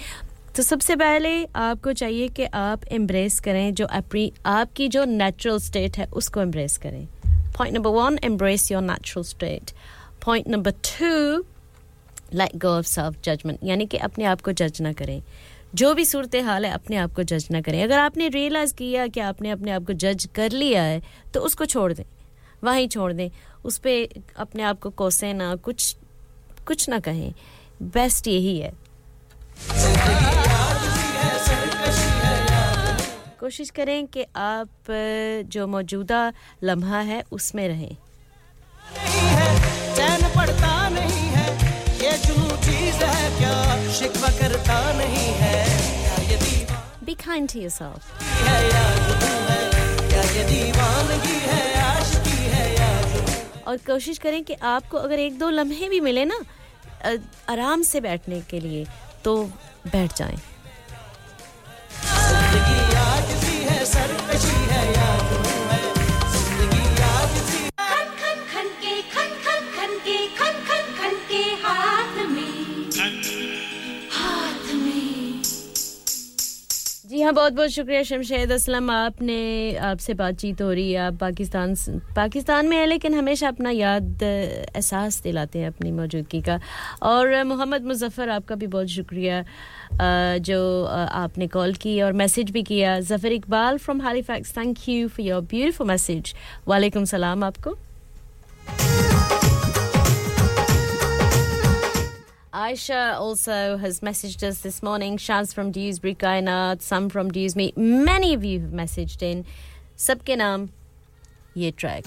तो सबसे पहले आपको चाहिए कि आप एम्ब्रेस करें जो अपनी आपकी जो नेचुरल स्टेट है उसको एम्ब्रेस करें point number one embrace your natural state point number two let go of self judgement यानी कि अपने आप को जज ना करें। जो भी सूरत हाल है, अपने आप को जज ना करें। अगर आपने रियलाइज़ किया कि आपने अपने आप को जज कर लिया है तो उसको छोड़ दें। वहीं छोड़ दें। उस पर अपने आप को कोसें ना, कुछ कुछ ना कहें। बेस्ट यही है। कोशिश करें कि आप, जो मौजूदा लम्हा है, उसमें रहें। क्या शिकवा करता नहीं है? Be kind to yourself. या क्या ये दीवानगी आशिकी और कोशिश करें कि आपको अगर एक दो लम्हे भी मिले ना आराम से बैठने के लिए तो बैठ जाएँ। जी हाँ बहुत बहुत शुक्रिया शमशेद असलम, आपने आपसे बातचीत हो रही है, आप पाकिस्तान पाकिस्तान में है, लेकिन हमेशा अपना याद, एहसास दिलाते हैं अपनी मौजूदगी का। और मोहम्मद मुजफ़र आपका भी बहुत शुक्रिया जो आपने कॉल की और मैसेज भी किया। Zafar Iqbal from Halifax thank you for your beautiful message वालेकुम सलाम आपको। Aisha also has messaged us this morning. Shaz from Dewsbury, Kainat, some from Dewsbury. Many of you have messaged in. Sabke naam, ye track.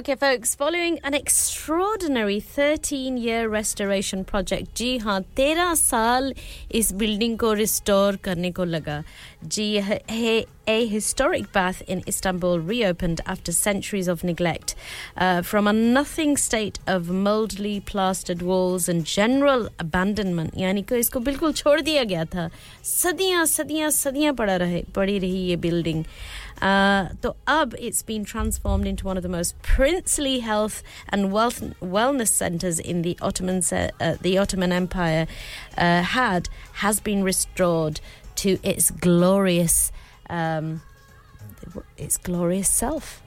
Okay, folks, following an extraordinary 13 year restoration project, जी हाँ तेरह साल इस building को restore करने को लगा जी a historic bath in Istanbul reopened after centuries of neglect. Uh, from a nothing state of moldly plastered walls and general abandonment, यानी कि इसको बिल्कुल छोड़ दिया गया था सदियां सदियां सदियां पड़ा रहे पड़ी रही ये बिल्डिंग uh, तो अब it's been transformed into one of the most princely health and wealth, wellness centers in the Ottoman uh, the Ottoman Empire uh, had has been restored to its glorious um, its glorious self.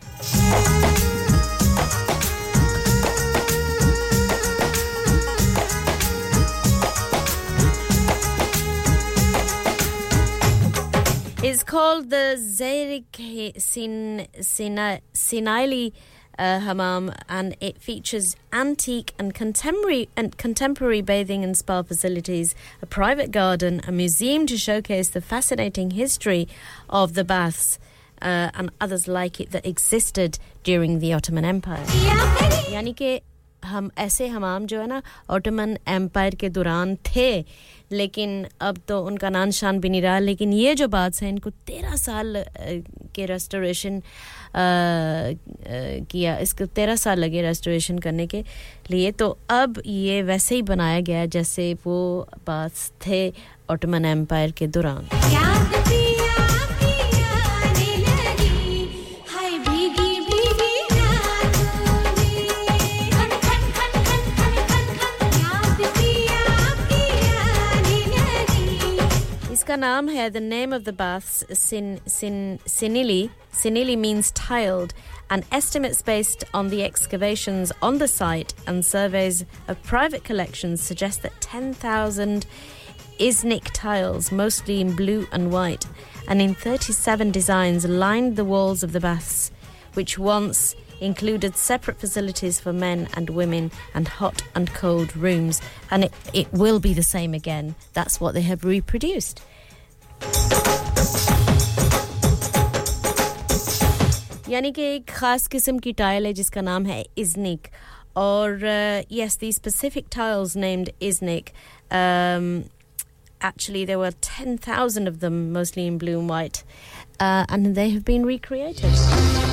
It's called the Zerik Sin, Sin, Sinaili uh, hammam, and it features antique and contemporary and contemporary bathing and spa facilities, a private garden, a museum to showcase the fascinating history of the baths. Uh, and others like it that existed during the Ottoman Empire. यानी कि हम ऐसे हमाम जो है ना Ottoman empire के दौरान थे लेकिन अब तो उनका नान शान भी नहीं रहा। लेकिन ये जो बात है, इनको तेरह साल के रेस्टोरेशन किया। इसको तेरह साल लगे रेस्टोरेशन करने के लिए। तो अब ये वैसे ही बनाया गया जैसे वो बात थे ऑटोमन एम्पायर के दौरान। इसका नाम है the name of the baths सिनिली सिनिली means tiled and estimates based on the excavations on the site and surveys of private collections suggest that 10,000 Iznik tiles, mostly in blue and white, and in 37 designs lined the walls of the baths, which once included separate facilities for men and women and hot and cold rooms. And it, it will be the same again. That's what they have reproduced. यानी कि एक ख़ास किस्म की tile है जिसका नाम है इजनिक और yes these specific tiles named Iznik um, actually there were 10,000 of them mostly in blue and white uh, and they have been recreated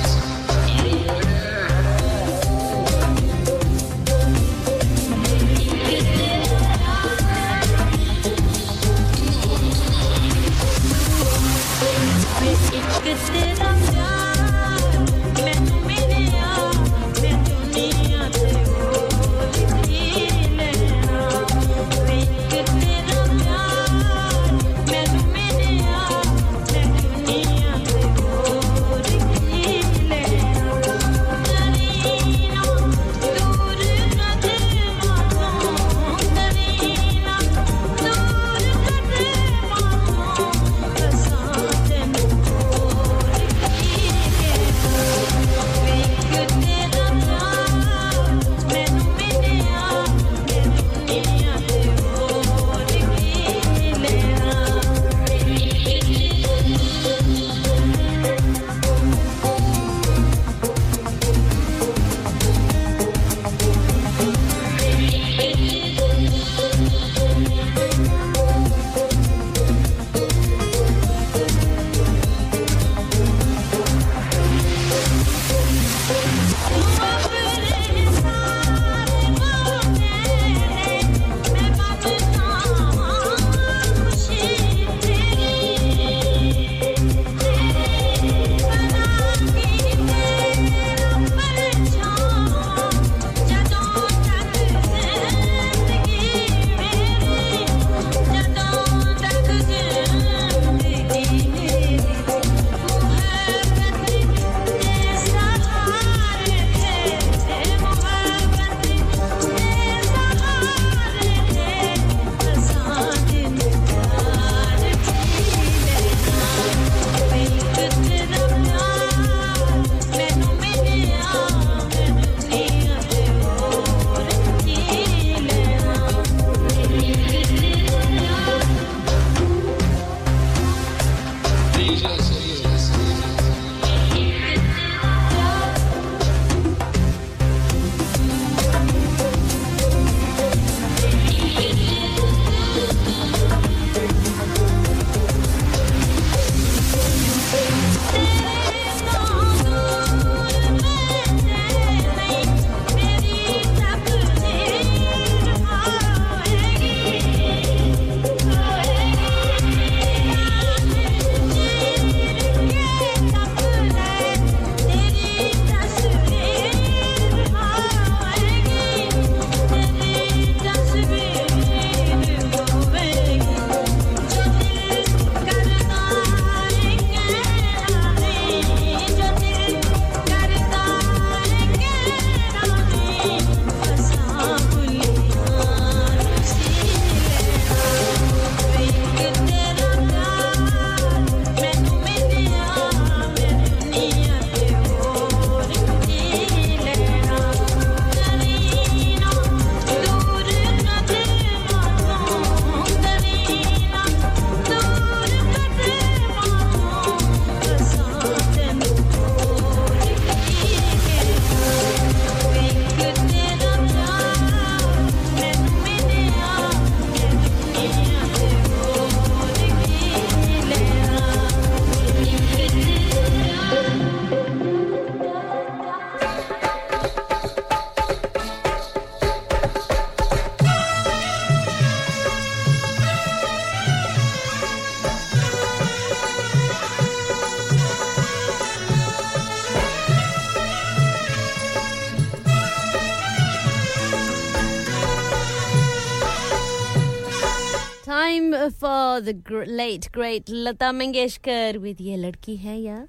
For the gr- late, great Lata Mangeshkar with ये लड़की है या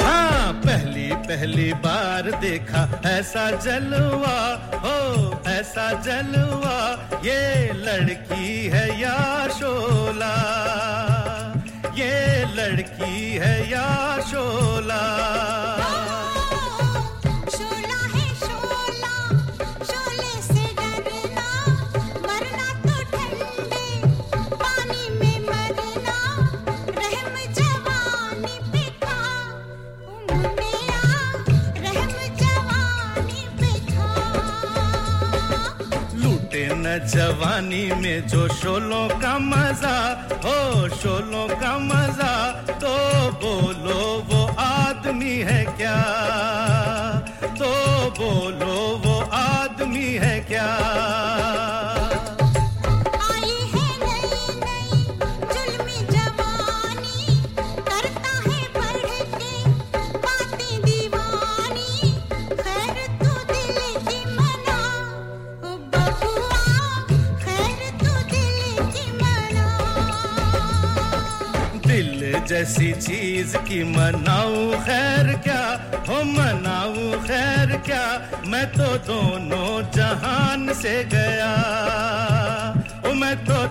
हाँ पहली पहली बार देखा, ऐसा जलवा, हो, ऐसा जलवा, ये लड़की है या शोला। ये लड़की है या शोला। जवानी में जो शोलों का मज़ा हो शोलों का मज़ा। चीज़ की मनाऊ, खैर क्या हो मनाऊ, खैर क्या? मैं तो दोनों जहान से गया। ओ, मैं तो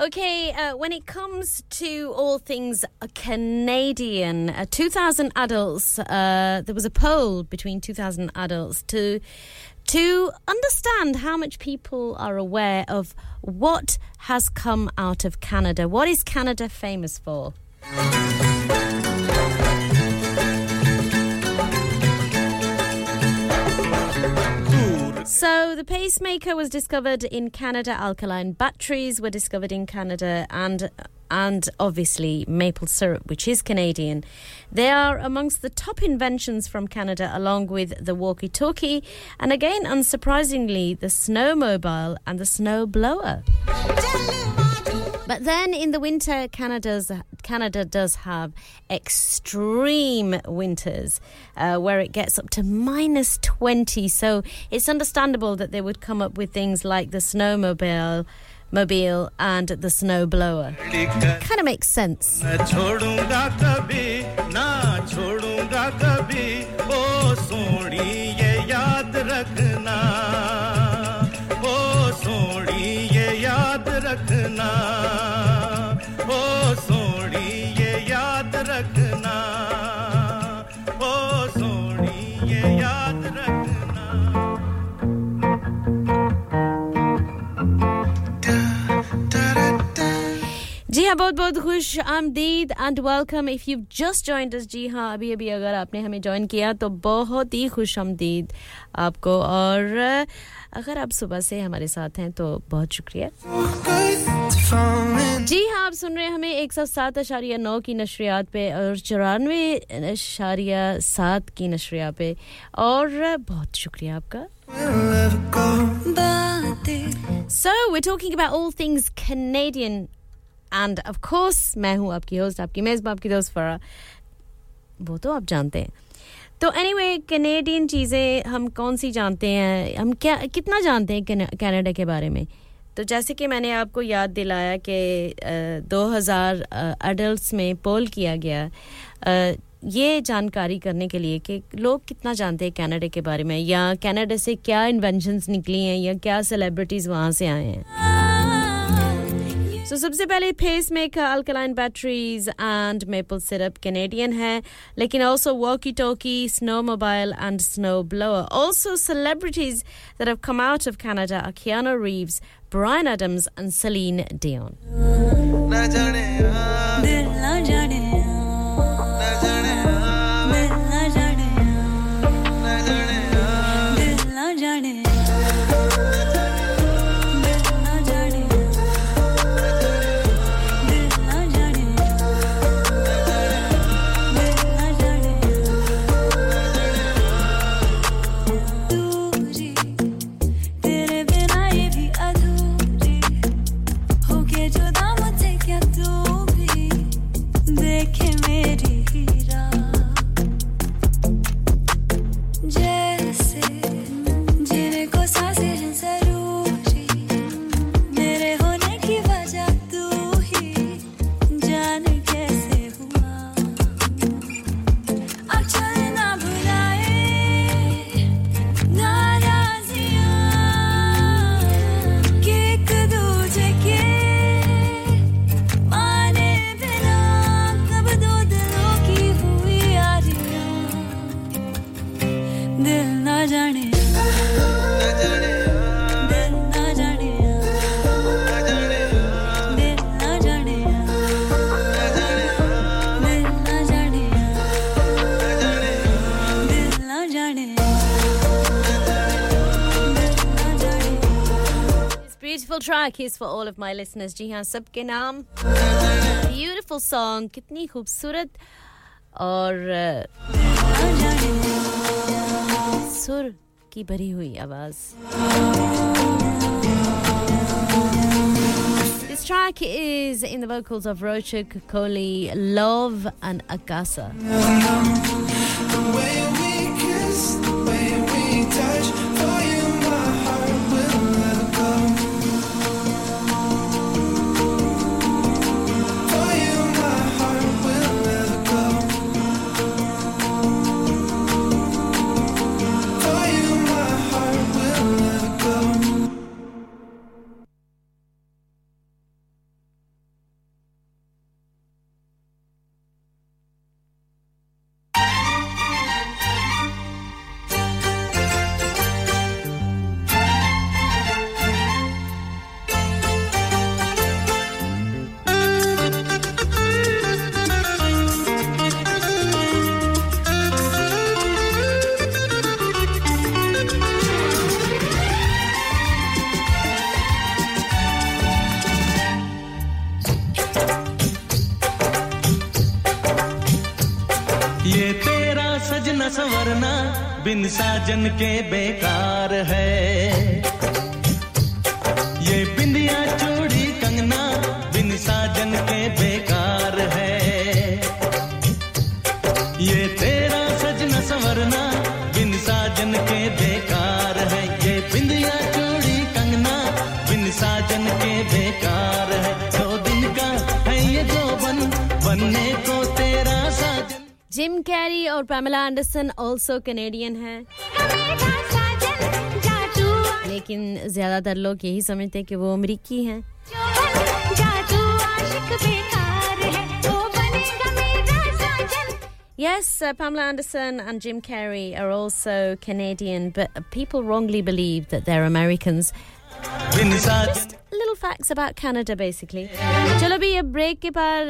Okay, uh, when it comes to all things Canadian, uh, 2,000 adults, uh, there was a poll between 2,000 adults to to understand how much people are aware of what has come out of Canada. What is Canada famous for? So the pacemaker was discovered in Canada. Alkaline batteries were discovered in Canada, and and obviously maple syrup, which is Canadian. They are amongst the top inventions from Canada, along with the walkie-talkie, and again, unsurprisingly, the snowmobile and the snow blower. But then in the winter, Canada's Canada does have extreme winters uh, where it gets up to minus 20. So it's understandable that they would come up with things like the snowmobile mobile and the snow blower. Kind of makes sense. जी हाँ बहुत बहुत खुश आमदीद and welcome if you just joined us जी हाँ अभी अभी अगर आपने हमें ज्वाइन किया तो बहुत ही खुश आमदीद आपको. और अगर आप सुबह से हमारे साथ हैं तो बहुत शुक्रिया. जी हाँ आप सुन रहे हैं हमें एक सौ सात अशारिया नौ की नशरियात पे और चौरानवे अशारिया सात की नशरिया पे. और बहुत शुक्रिया आपका. So we're talking about all things Canadian. And of course मैं हूँ आपकी होस्ट आपकी मेज़बान आपकी दोस्त फरा वो तो आप जानते हैं। तो एनीवे anyway, कैनेडियन चीज़ें हम कौन सी जानते हैं? हम क्या कितना जानते हैं कनाडा के बारे में? तो जैसे कि मैंने आपको याद दिलाया कि दो हज़ार अडल्ट में पोल किया गया। ये जानकारी करने के लिए कि लोग कितना जानते हैं कनाडा के बारे में या कनाडा से क्या इन्वेंशंस निकली हैं या क्या सेलिब्रिटीज़ वहाँ से आए हैं। सो so, सबसे पहले pacemaker alkaline batteries and maple syrup Canadian है लेकिन also walkie talkie snowmobile and snow blower also celebrities that have come out of Canada are Keanu Reeves, Bryan Adams and Celine Dion. Beautiful track is for all of my listeners. जी हाँ सबके नाम. Beautiful song. कितनी खूबसूरत और सुर की भरी हुई आवाज. This track is in the vocals of Rocha Kokoli, Love and Agasa. साजन के बेकार है। ये बिंदिया चूड़ी कंगना बिन साजन के बेकार है। ये तेरा सजना संवरना बिन साजन के बेकार है। ये बिंदिया चूड़ी कंगना बिन साजन के बेकार है। दो दिन का है ये जो बन, बनने को तेरा साजन। जिम कैरी और पैमेला एंडरसन ऑल्सो कैनेडियन है। लेकिन ज्यादातर लोग यही समझते हैं कि वो अमरीकी हैं Yes, uh, Pamela Anderson and Jim Carrey are also Canadian, but people wrongly believe that they're Americans. little facts about canada basically. chalo bhi ye break ke par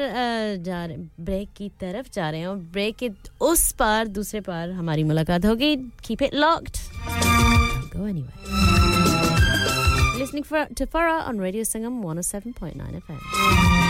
ja break ki taraf ja rahe break it us par dusre par hamari mulaqat hogi keep it locked. Go anyway listening for to fara on radio sangam 107.9 fm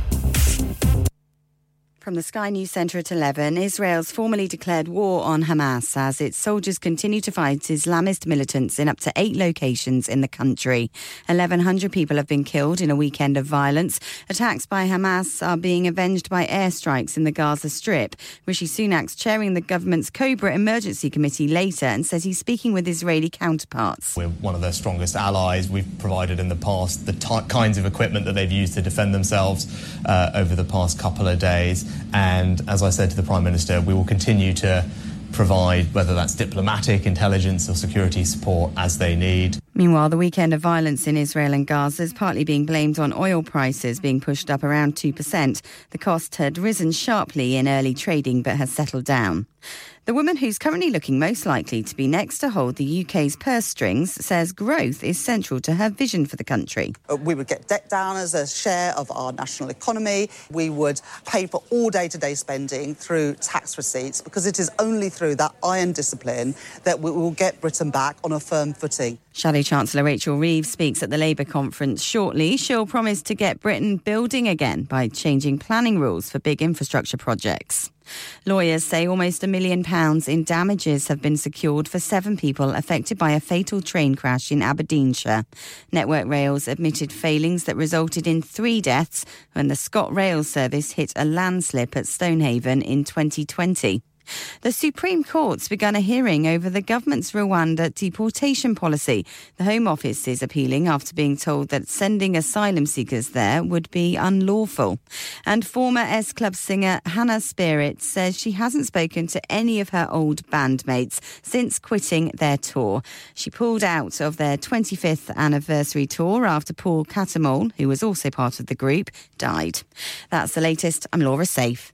From the Sky News Centre at 11, Israel's formally declared war on Hamas as its soldiers continue to fight Islamist militants in up to eight locations in the country. 1,100 people have been killed in a weekend of violence. Attacks by Hamas are being avenged by airstrikes in the Gaza Strip. Rishi Sunak's chairing the government's Cobra Emergency Committee later and says he's speaking with Israeli counterparts. We're one of their strongest allies. We've provided in the past the ty- kinds of equipment that they've used to defend themselves uh, over the past couple of days. And as I said to the Prime Minister, we will continue to provide, whether that's diplomatic, intelligence, or security support as they need. Meanwhile, the weekend of violence in Israel and Gaza is partly being blamed on oil prices being pushed up around 2%. The cost had risen sharply in early trading but has settled down. The woman who's currently looking most likely to be next to hold the UK's purse strings says growth is central to her vision for the country. Uh, We would get debt down as a share of our national economy. We would pay for all day to day spending through tax receipts because it is only through that iron discipline that we will get Britain back on a firm footing. Shadow Chancellor Rachel Reeves speaks at the Labour conference shortly. She'll promise to get Britain building again by changing planning rules for big infrastructure projects. Lawyers say almost a million pounds in damages have been secured for seven people affected by a fatal train crash in Aberdeenshire. Network Rails admitted failings that resulted in three deaths when the ScotRail service hit a landslip at Stonehaven in 2020. The Supreme Court's begun a hearing over the government's Rwanda deportation policy. The Home Office is appealing after being told that sending asylum seekers there would be unlawful. And former S Club singer Hannah Spirit says she hasn't spoken to any of her old bandmates since quitting their tour. She pulled out of their 25th anniversary tour after Paul Cattermole, who was also part of the group, died. That's the latest. I'm Laura Safe.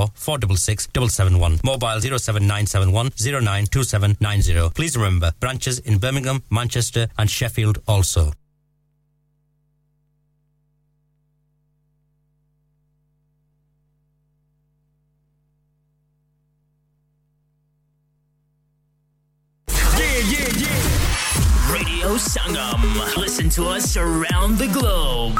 466 771, mobile 07971 092790. Please remember, branches in Birmingham, Manchester and Sheffield also. Sangam. Listen to us around the globe.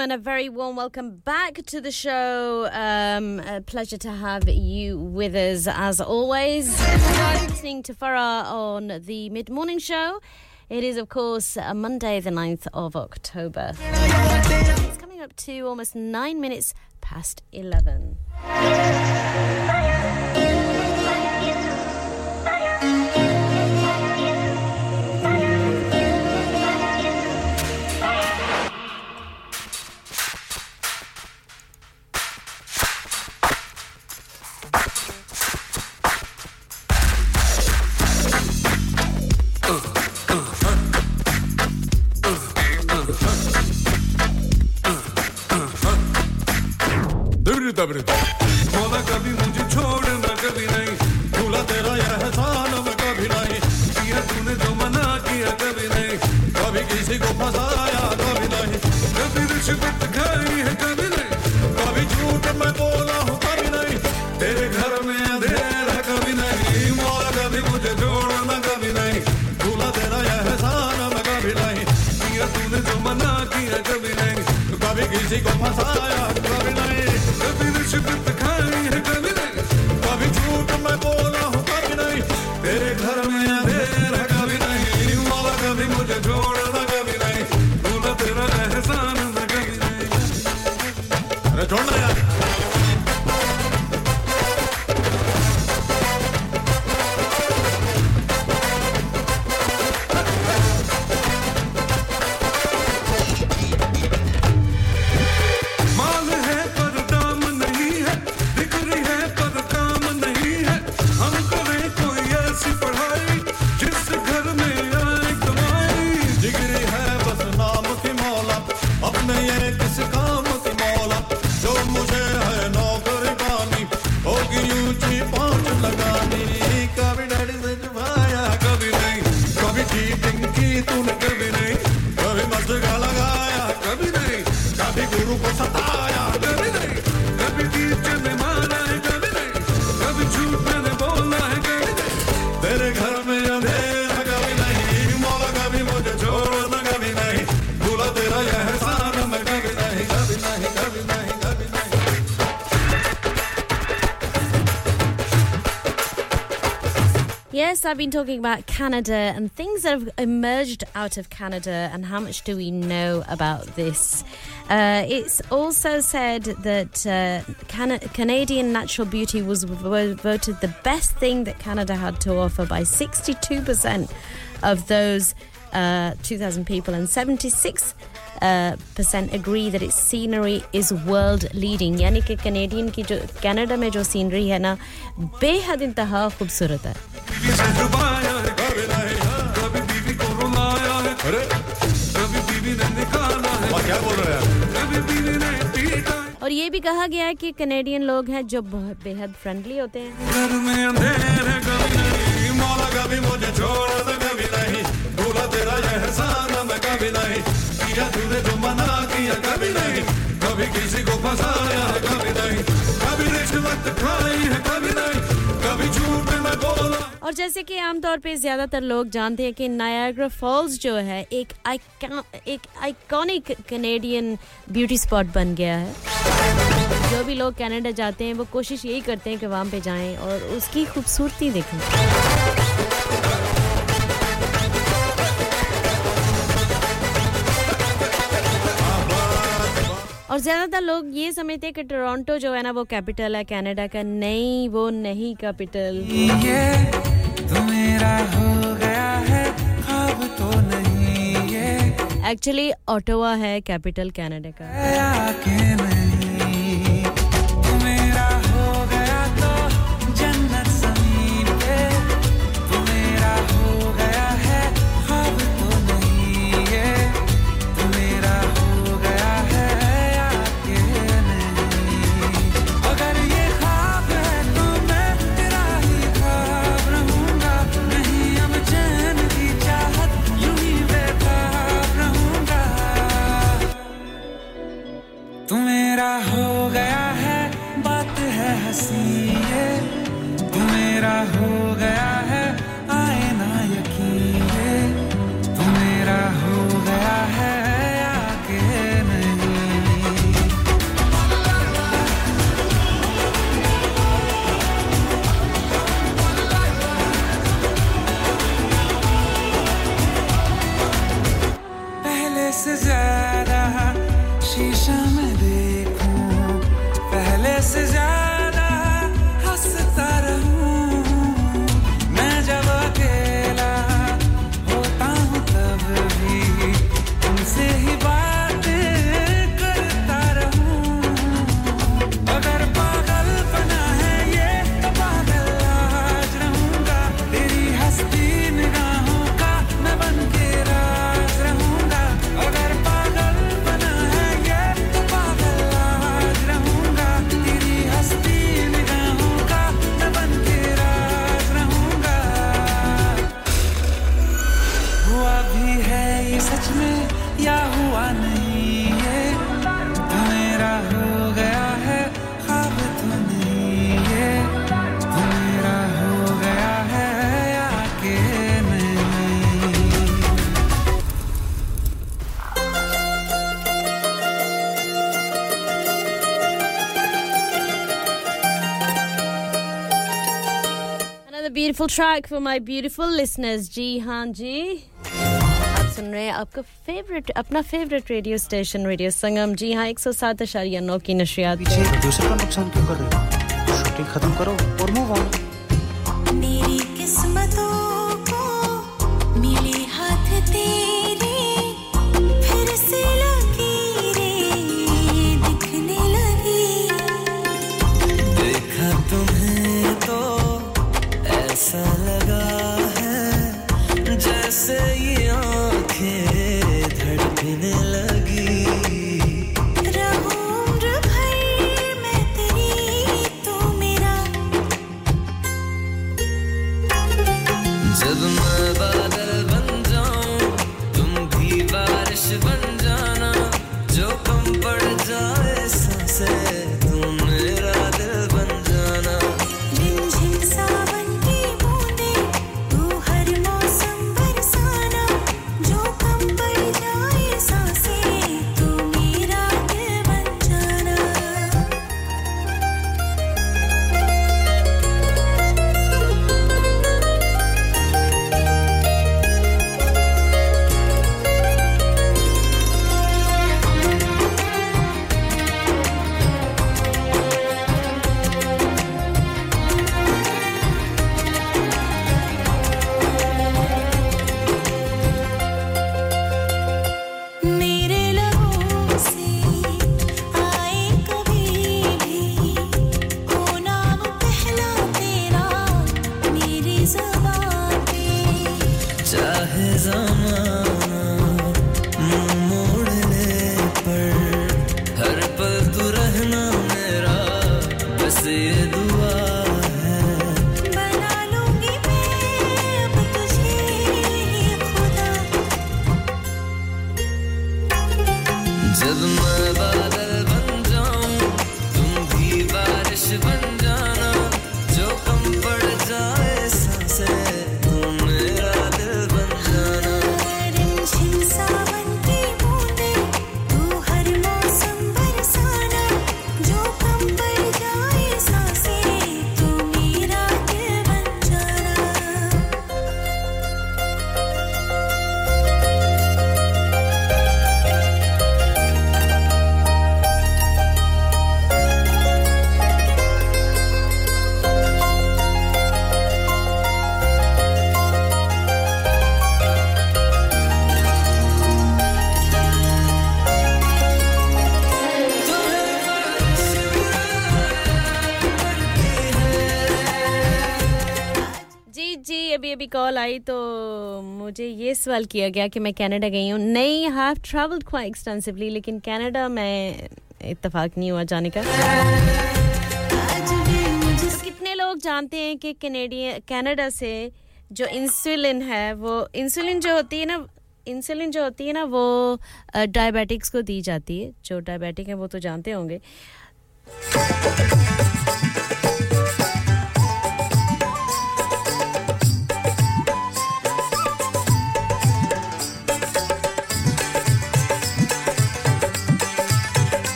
And a very warm welcome back to the show. Um, a pleasure to have you with us as always. Listening to Farah on the mid morning show. It is, of course, Monday, the 9th of October. It's coming up to almost nine minutes past 11. 你敢怕啥呀？I've been talking about Canada and things that have emerged out of Canada and how much do we know about this. Uh, it's also said that uh, Cana- Canadian natural beauty was vo- voted the best thing that Canada had to offer by 62% of those uh, 2,000 people, and 76 uh, percent agree that its scenery is world leading. यानी कि Canadian की जो Canada में जो scenery है ना बेहद इंतहा खूबसूरत है क्या बोल और ये भी कहा गया कि कनेडियन लोग हैं जो बहुत बेहद फ्रेंडली होते हैं। कभी किसी को फसाया कभी नहीं। कभी रिश्वत खाई है कभी नहीं। कभी झूठ और जैसे कि आमतौर पे ज़्यादातर लोग जानते हैं कि नायाग्रा फॉल्स जो है, एक एक आइकॉनिक कैनेडियन ब्यूटी स्पॉट बन गया है। जो भी लोग कनाडा जाते हैं, वो कोशिश यही करते हैं कि वहाँ पे जाएँ और उसकी खूबसूरती देखें। और ज़्यादातर लोग ये समझते हैं कि टोरंटो जो है ना, वो कैपिटल है कनाडा का नहीं, वो नहीं कैपिटल तो मेरा हो गया है अब तो नहीं ये। एक्चुअली ऑटोवा है कैपिटल कनाडा का। I hope beautiful track for my beautiful listeners. जी हाँ जी आप सुन रहे हैं आपका फेवरेट अपना favourite radio station radio Sangam जी हाँ एक सौ सात अशारिया नौ की नशियात। दूसरे का नुकसान क्यों कर रहे हो? शूटिंग खत्म करो और मूव ऑन कॉल आई तो मुझे ये सवाल किया गया कि मैं कनाडा गई हूँ। नहीं हैव ट्रैवल्ड क्वाइट एक्सटेंसिवली लेकिन कनाडा मैं इतफाक नहीं हुआ जाने का। तो कितने लोग जानते हैं कि कैनेडियन कनाडा से जो इंसुलिन है, वो इंसुलिन जो होती है ना इंसुलिन जो होती है ना, वो डायबिटिक्स को दी जाती है। जो डायबिटिक है वो तो जानते होंगे।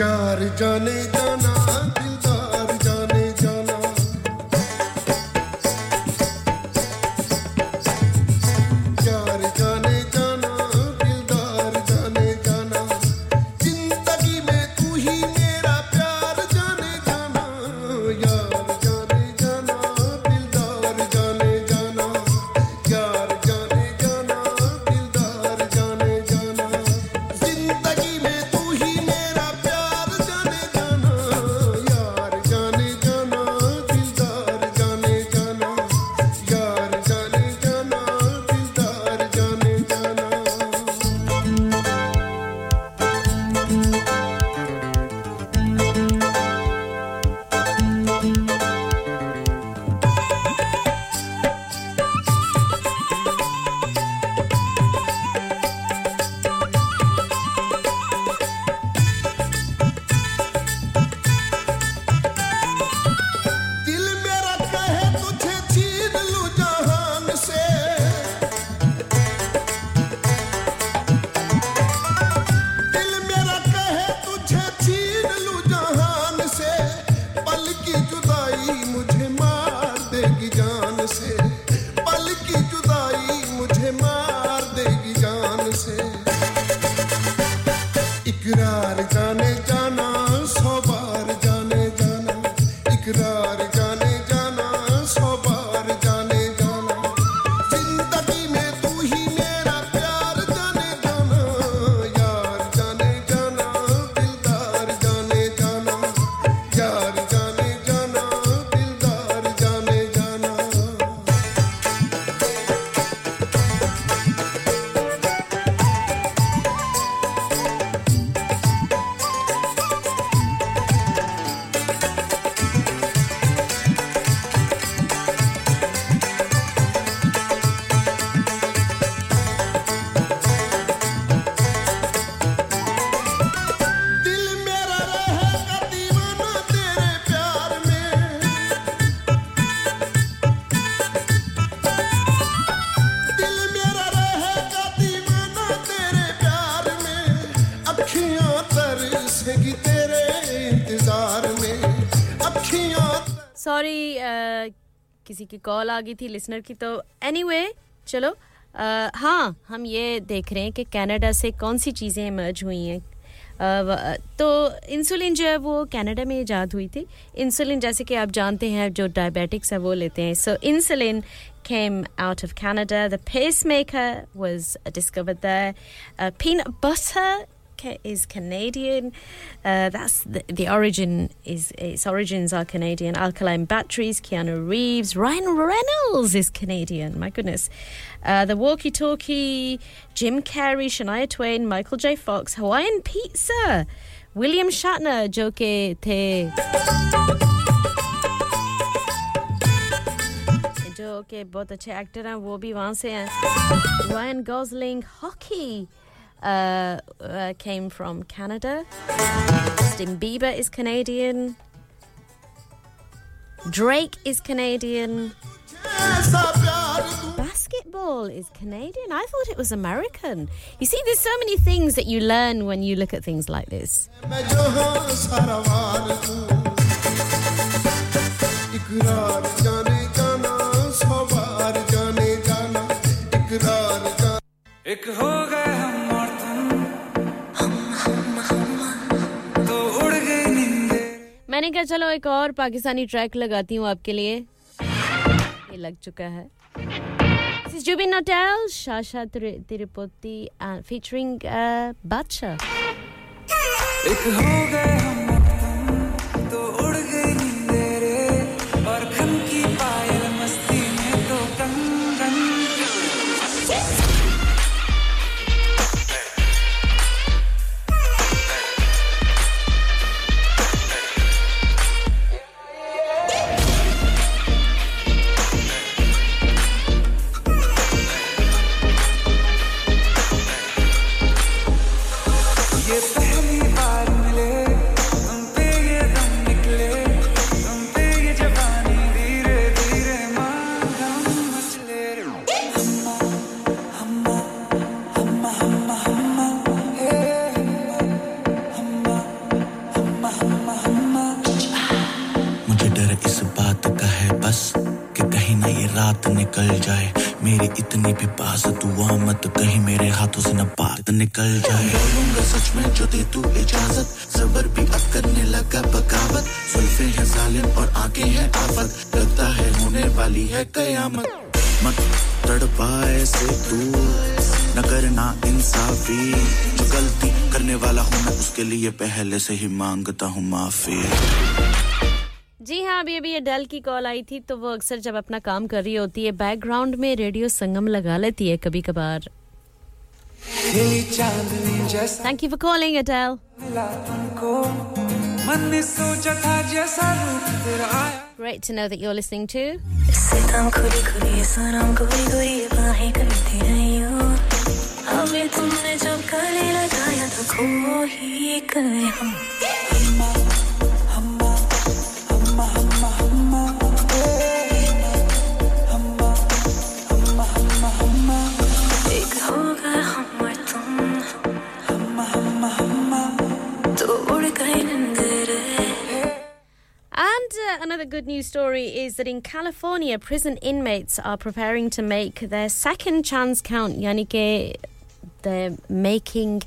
चार जाने किसी की कॉल आ गई थी लिसनर की तो एनीवे anyway, चलो uh, हाँ हम ये देख रहे हैं कि कनाडा से कौन सी चीज़ें इमर्ज हुई हैं तो इंसुलिन जो है वो कनाडा में ईजाद हुई थी इंसुलिन जैसे कि आप जानते हैं जो डायबिटिक्स है वो लेते हैं so insulin came out of Canada. The pacemaker was discovered there. Uh, peanut butter is Canadian. Uh, that's the, the, origin is its origins are Canadian. Alkaline batteries, Keanu Reeves, Ryan Reynolds is Canadian. My goodness. Uh, the walkie-talkie, Jim Carrey, Shania Twain, Michael J. Fox, Hawaiian pizza, William Shatner, जो के थे जो कि बहुत अच्छे actor हैं वो भी वहाँ से हैं Ryan Gosling hockey uh, uh, came from Canada Justin Bieber is Canadian Drake is Canadian Basketball is Canadian. I thought it was American. You see, there's so many things that you learn when you look at things like this. एक हो गए मैंने कहा, चलो एक और Pakistani track लगाती हूँ आपके लिए. ये लग चुका है। जुबिन नोटेल शाशा तिरुपति फीचरिंग बादशाह रात निकल जाए। मेरी इतनी भी पास दुआ मत कहीं मेरे हाथों से न बात निकल जाए। बोलूँगा सच में जो दे तू इजाज़त। सबर भी अब करने लगा बगावत। सुल्फे हैं जालिम और आगे है आफत। लगता है होने वाली है कयामत। मत तड़पाए से तू न करना इंसाफी। जो गलती करने वाला हूँ मैं, उसके लिए पहले से ही माँगता हूँ माफ़ी। जी हाँ अभी अभी अडल की कॉल आई थी तो वो अक्सर जब अपना काम कर रही होती है बैकग्राउंड में रेडियो संगम लगा लेती है कभी कभार थैंक यू फॉर कॉलिंग आया। Great to know that you're listening to. हो। हमें तुमने गले लगाया तो खो ही गए हम And uh, another good news story is that in California, prison inmates are preparing to make their second chance count. They're making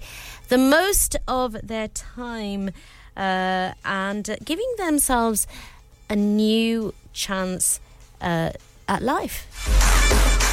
the most of their time uh, and giving themselves a new chance uh, at life.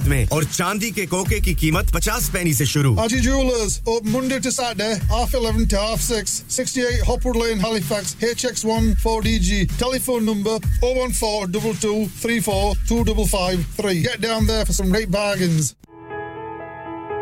में और चांदी के कोके की कीमत पचास पैनी से शुरू Aji Jewelers, open Monday to Saturday, half 11 to half 6, 68 Hopwood Lane, Halifax, HX1 4DG. Telephone number 01422 34 2553. Get down there for some great bargains.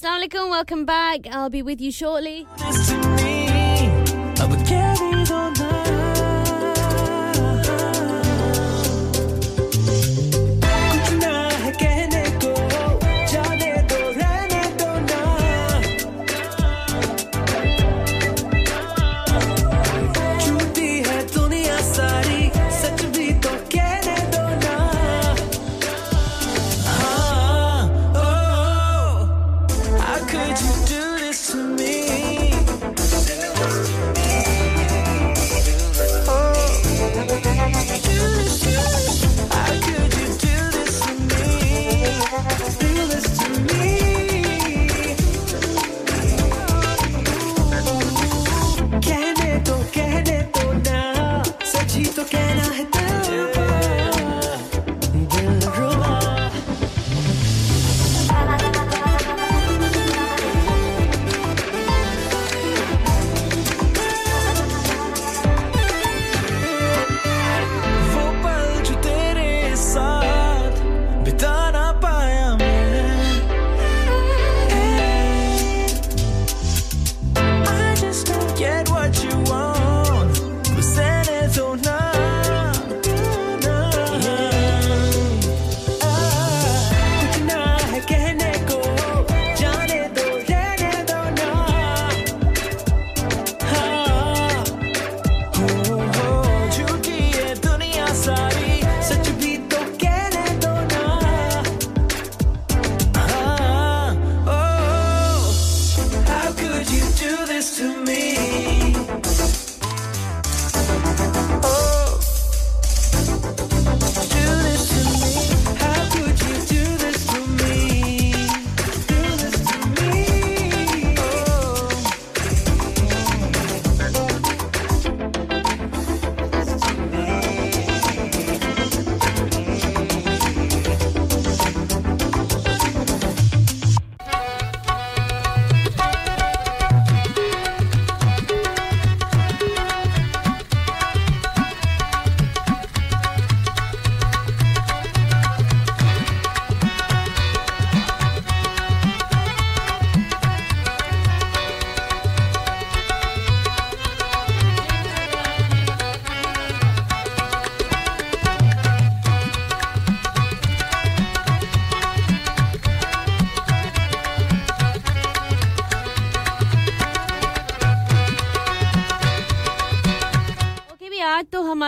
Assalamu alaikum, welcome back. I'll be with you shortly.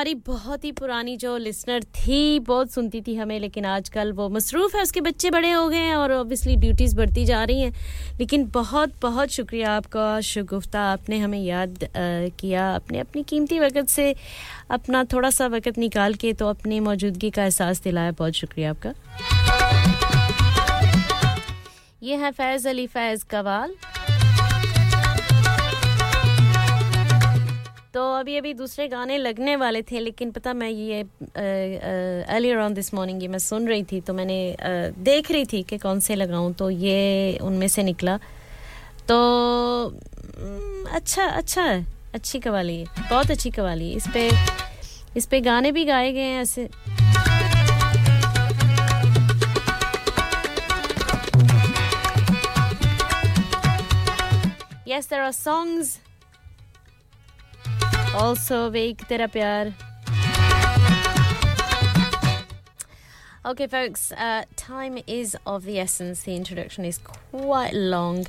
हमारी बहुत ही पुरानी जो listener थी बहुत सुनती थी हमें लेकिन आजकल वो मसरूफ़ है उसके बच्चे बड़े हो गए हैं और ऑब्वियसली ड्यूटीज़ बढ़ती जा रही हैं। लेकिन बहुत बहुत शुक्रिया आपका शगुफ्ता आपने हमें याद अ, किया अपने अपनी कीमती वक्त से अपना थोड़ा सा वक्त निकाल के तो अपनी मौजूदगी का एहसास दिलाया। बहुत शुक्रिया आपका। ये है फैज़ अली फैज़ कवाल। तो अभी अभी दूसरे गाने लगने वाले थे लेकिन पता मैं ये अर्लियर ऑन दिस मॉर्निंग ये मैं सुन रही थी तो मैंने uh, देख रही थी कि कौन से लगाऊँ तो ये उनमें से निकला। तो अच्छा अच्छा है अच्छी कवाली है बहुत अच्छी कवाली है। इस पे इस पे गाने भी गाए गए हैं ऐसे। Yes, there are songs also वे तेरा प्यार Okay, folks, uh, time is of the essence. The introduction is quite long.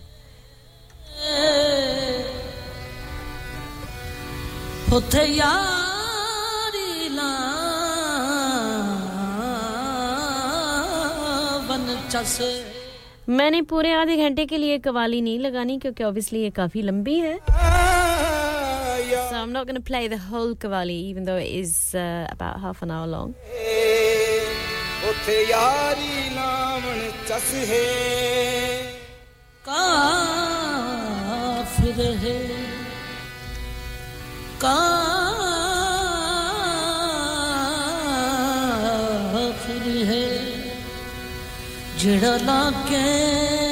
मैंने पूरे आधे घंटे के लिए कवाली नहीं लगानी क्योंकि ऑब्वियसली ये काफ़ी लंबी है So I'm not going to play the whole kawali even though it is uh, about half an hour long. ਉੱਥੇ ਯਾਰੀ ਲਾਵਨ ਚਸ ਹੈ ਕਾਫਿਰ ਹੈ ਕਾਫਿਰ ਹੈ ਜਿਹੜਾ ਲਾ ਕੇ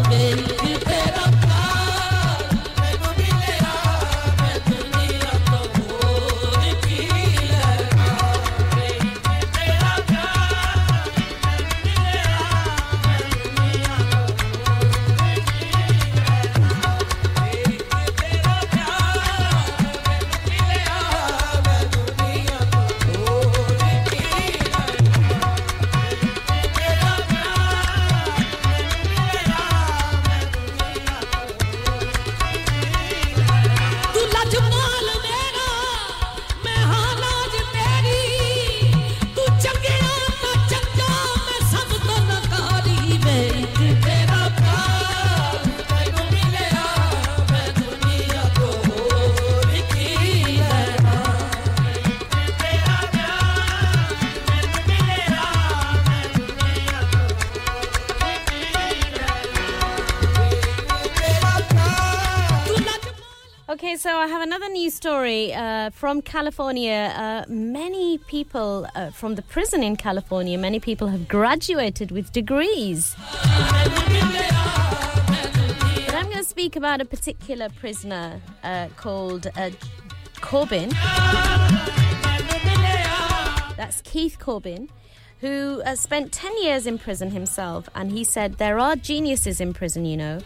so I have another news story uh, from California. Uh, many people uh, from the prison in California, many people have graduated with degrees. But I'm going to speak about a particular prisoner uh, called uh, Corbin. That's Keith Corbin, who uh, spent 10 years in prison himself. And he said, There are geniuses in prison, you know.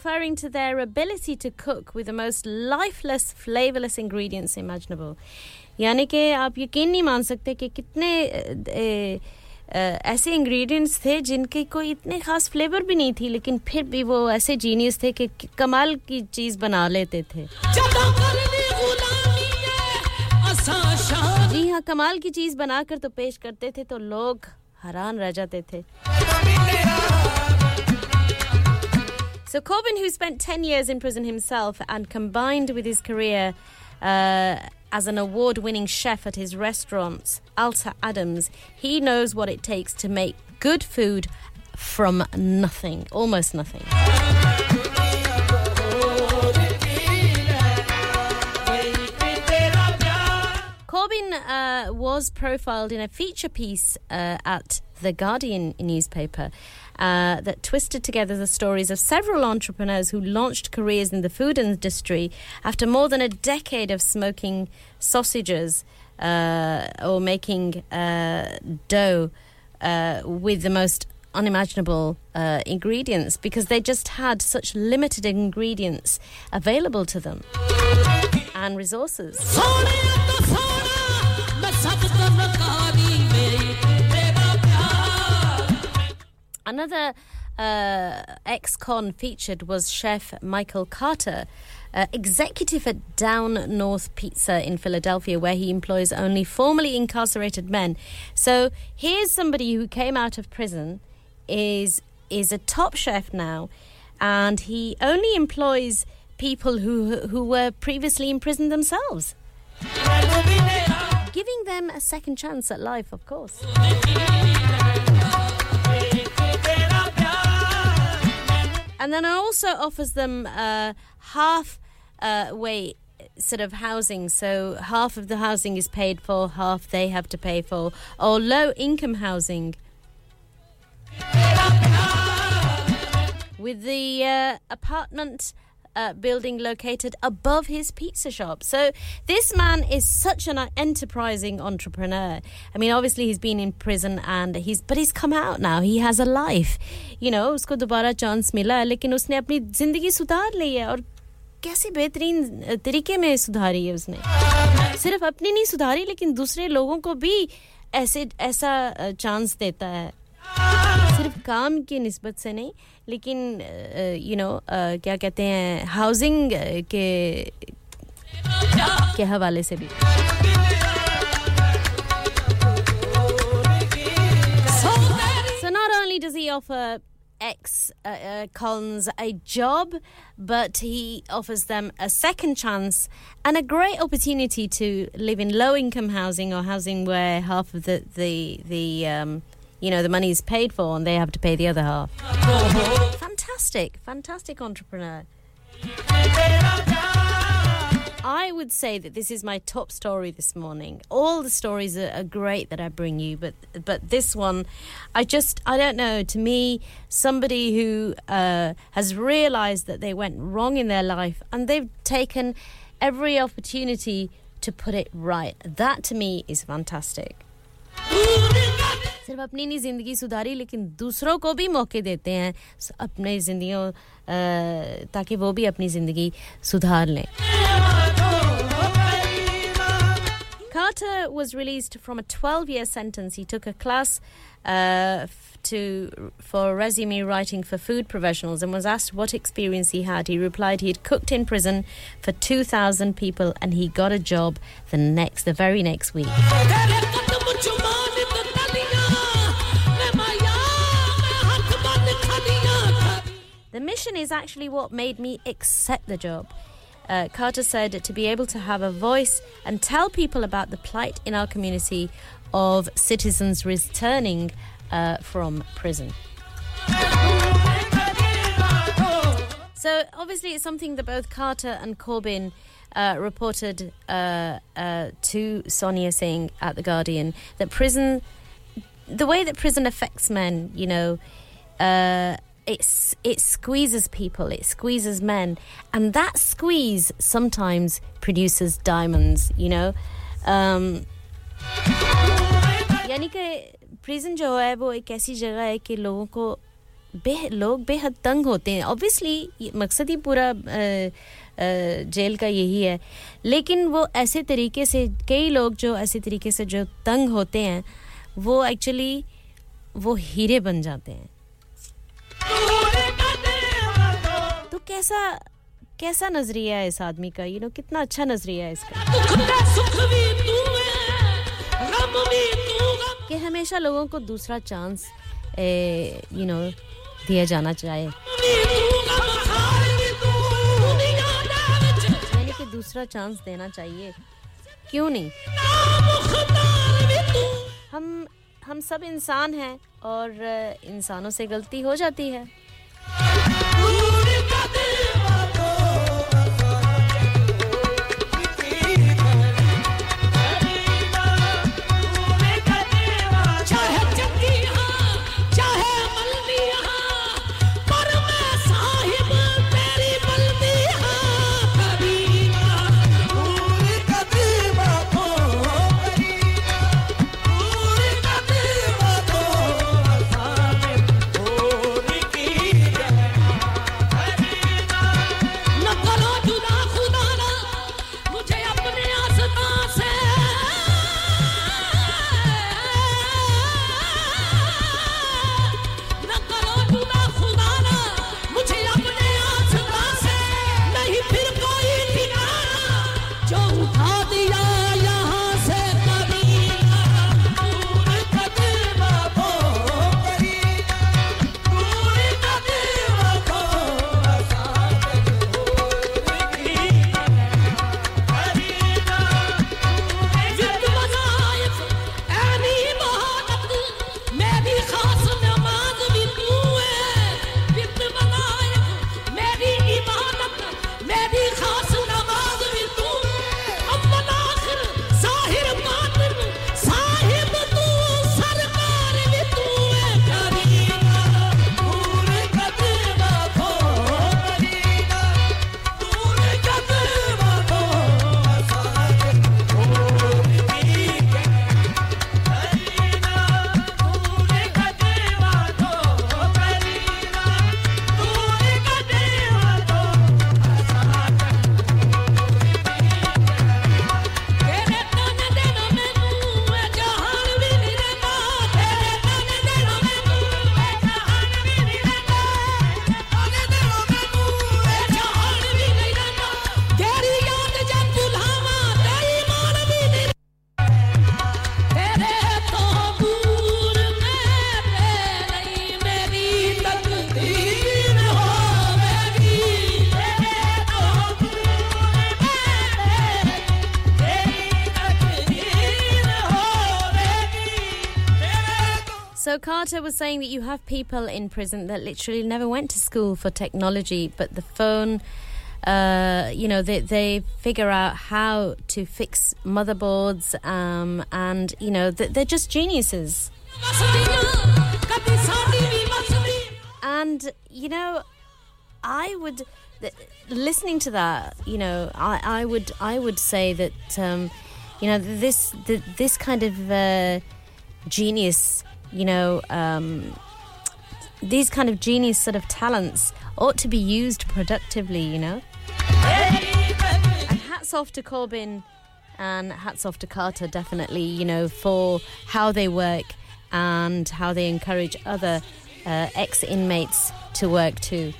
referring to their ability to cook with the most lifeless, flavorless ingredients imaginable. यानी कि आप यकीन नहीं मान सकते कि कितने ऐसे इंग्रेडिएंट्स थे जिनके कोई इतने ख़ास फ्लेवर भी नहीं थी लेकिन फिर भी वो ऐसे जीनियस थे कि कमाल की चीज़ बना लेते थे जी हाँ कमाल की चीज़ बनाकर तो पेश करते थे तो लोग हैरान रह जाते थे So Corbin, who spent 10 years in prison himself and combined with his career uh, as an award-winning chef at his restaurants, Alta Adams, he knows what it takes to make good food from nothing, almost nothing. Corbin uh, was profiled in a feature piece uh, at The Guardian newspaper uh, that twisted together the stories of several entrepreneurs who launched careers in the food industry after more than a decade of smoking sausages uh, or making uh, dough uh, with the most unimaginable uh, ingredients because they just had such limited ingredients available to them and resources. Another uh, ex con featured was chef Michael Carter, uh, executive at Down North Pizza in Philadelphia, where he employs only formerly incarcerated men. So here's somebody who came out of prison, is is a top chef now, and he only employs people who who were previously in prison themselves. Giving them a second chance at life, of course. And then it also offers them uh, half uh, way sort of housing. So half of the housing is paid for, half they have to pay for, or low income housing. With the uh, apartment uh, building located above his pizza shop. So this man is such an enterprising entrepreneur. I mean, obviously he's been in prison and he's, but he's come out now. He has a life. You know, उसको दोबारा chance मिला है, लेकिन उसने अपनी जिंदगी सुधार ली है और कैसे बेहतरीन तरीके में सुधारी है उसने सिर्फ अपनी नहीं सुधारी लेकिन दूसरे लोगों को भी ऐसे ऐसा चांस देता है सिर्फ काम की निस्बत से नहीं लेकिन यू नो क्या कहते हैं हाउसिंग के के हवाले से भी So not only does he offer ex uh, uh, cons a job, but he offers them a second chance and a great opportunity to live in low income housing or housing where half of the the the um, you know the money is paid for and they have to pay the other half. Fantastic, fantastic entrepreneur. I would say that this is my top story this morning. All the stories are, are great that I bring you, but but this one, I just I don't know. To me, somebody who uh, has realised that they went wrong in their life and they've taken every opportunity to put it right. That to me is fantastic. सिर्फ अपनी नहीं जिंदगी सुधारी लेकिन दूसरों को भी मौके देते हैं अपने जिंदगियों ताकि वो भी अपनी जिंदगी सुधार लें Carter was released from a 12-year sentence. He took a class uh, to for resume writing for food professionals and was asked what experience he had. He replied he had cooked in prison for 2,000 people and he got a job the next, the very next week. The mission is actually what made me accept the job. Uh, Carter said to be able to have a voice and tell people about the plight in our community of citizens returning uh, from prison. So, obviously, it's something that both Carter and Corbin uh, reported uh, uh, to Sonia Singh at The Guardian that prison, the way that prison affects men, you know, uh, it's it squeezes people, it squeezes men, and that squeeze sometimes produces diamonds. You know, um, यानी कि prison जो है वो एक ऐसी जगह है कि लोगों को बे लोग बेहद तंग होते हैं। ऑब्वियसली मकसद ही पूरा जेल का यही है। लेकिन वो ऐसे तरीके से कई लोग जो ऐसे तरीके से जो तंग होते हैं वो एक्चुअली वो हीरे बन जाते हैं। तो कैसा कैसा नज़रिया है इस आदमी का? यू नो कितना अच्छा नज़रिया है इसका। कि हमेशा लोगों को दूसरा चांस यू नो दिया जाना चाहिए। यानी कि दूसरा चांस देना चाहिए। क्यों नहीं? हम हम सब इंसान हैं। और इंसानों से गलती हो जाती है। Was saying that you have people in prison that literally never went to school for technology, but the phone. Uh, you know, they, they figure out how to fix motherboards, um, and you know, they're just geniuses. And you know, I would listening to that. You know, I, I would I would say that um, you know this the, this kind of uh, genius you know, um, these kind of genius sort of talents ought to be used productively, you know. And hats off to Corbin and hats off to Carter, definitely, you know, for how they work and how they encourage other uh, ex inmates to work too.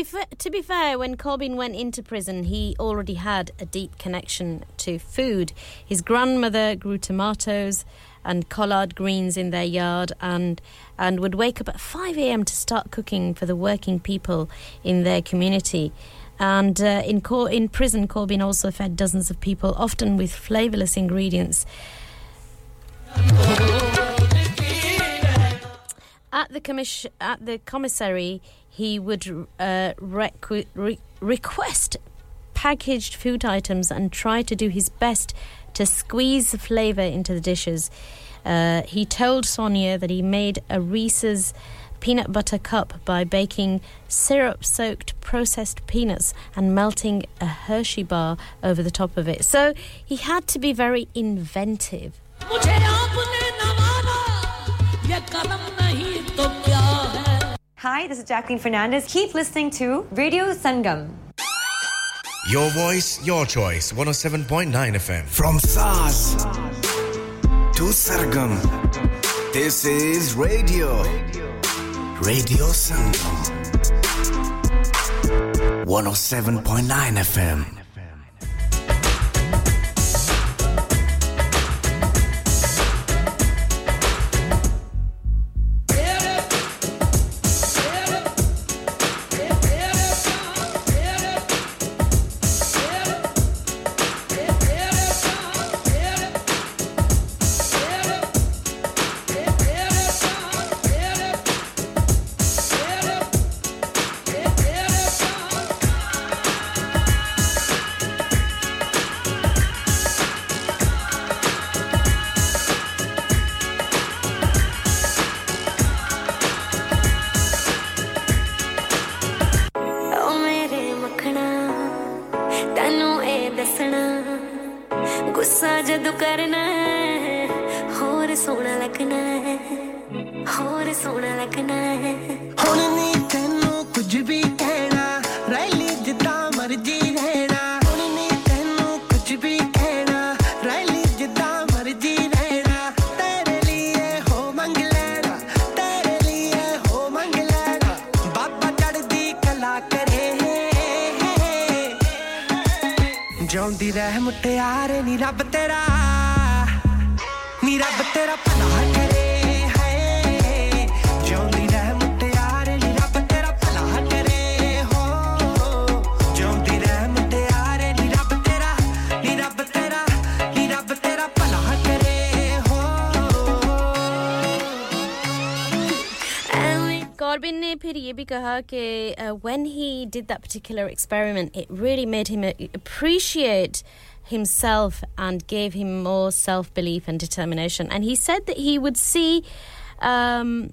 Be fa- to be fair, when Corbin went into prison, he already had a deep connection to food. His grandmother grew tomatoes and collard greens in their yard, and and would wake up at five a.m. to start cooking for the working people in their community. And uh, in Cor- in prison, Corbin also fed dozens of people, often with flavourless ingredients. At the commis- at the commissary, he would uh, requ- re- request packaged food items and try to do his best to squeeze the flavour into the dishes. Uh, he told Sonia that he made a Reese's peanut butter cup by baking syrup soaked processed peanuts and melting a Hershey bar over the top of it. So he had to be very inventive. Hi, this is Jacqueline Fernandez. Keep listening to Radio Sangam. Your voice, your choice. 107.9 FM. From SARS to Sargam, this is Radio. Radio Sangam. 107.9 FM. argue eh, uh, when he did that particular experiment, it really made him uh, appreciate himself and gave him more self belief and determination. And he said that he would see. Um,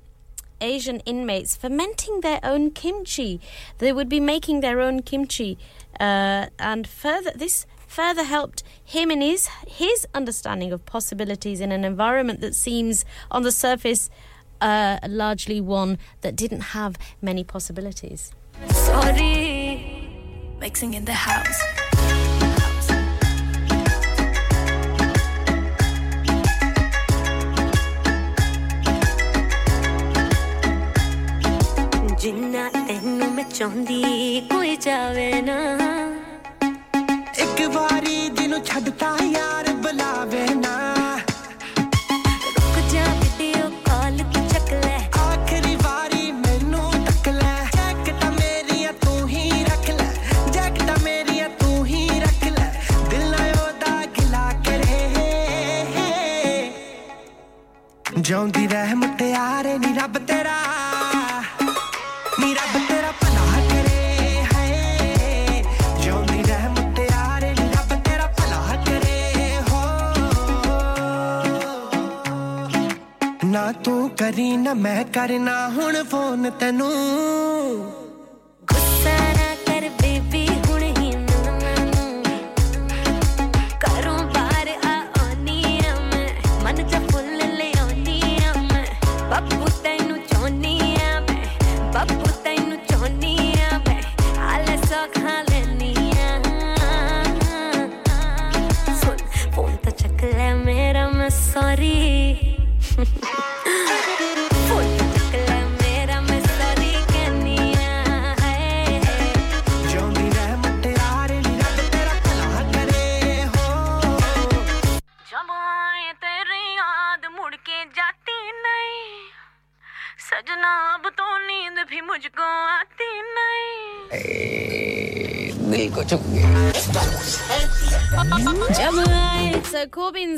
Asian inmates fermenting their own kimchi. They would be making their own kimchi, uh, and further this further helped him in his his understanding of possibilities in an environment that seems on the surface uh, largely one that didn't have many possibilities. Sorry, mixing in the house. ਜਿੰਨਾ ਤੈਨੂੰ ਮੈਂ ਚਾਹੁੰਦੀ ਕੋਈ ਜਾਵੇ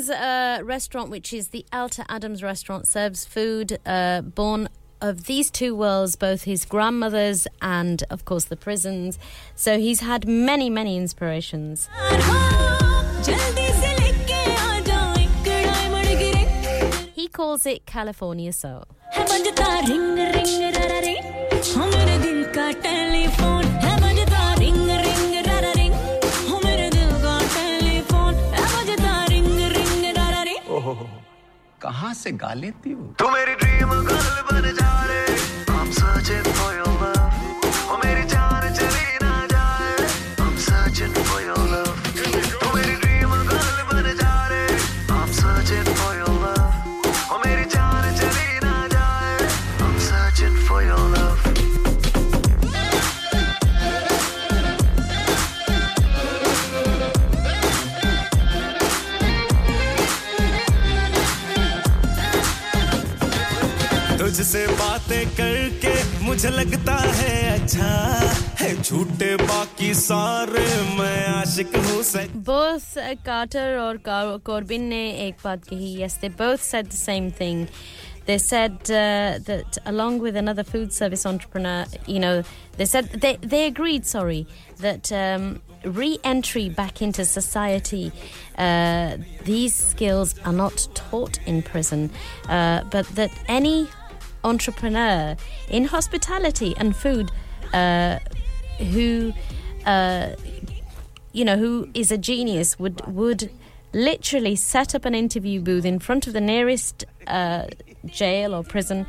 Dan's uh, restaurant, which is the Alta Adams restaurant, serves food uh, born of these two worlds, both his grandmother's and, of course, the prisons. So he's had many, many inspirations. He calls it California Soul. कहाँ से गा थी हो तू मेरी dream girl बन जा रे। I'm searching for your तुझसे बातें करके मुझे लगता है अच्छा है झूठे बाकी सारे मैं आशिक हूँ Both uh, Carter or ने एक बात कही. Yes, they both said the same thing. They said uh, that along with another food service entrepreneur, you know, they said they they agreed. Sorry, that um, re-entry back into society. Uh, these skills are not taught in prison, uh, but that any entrepreneur in hospitality and food uh, who uh, you know who is a genius would would literally set up an interview booth in front of the nearest uh, jail or prison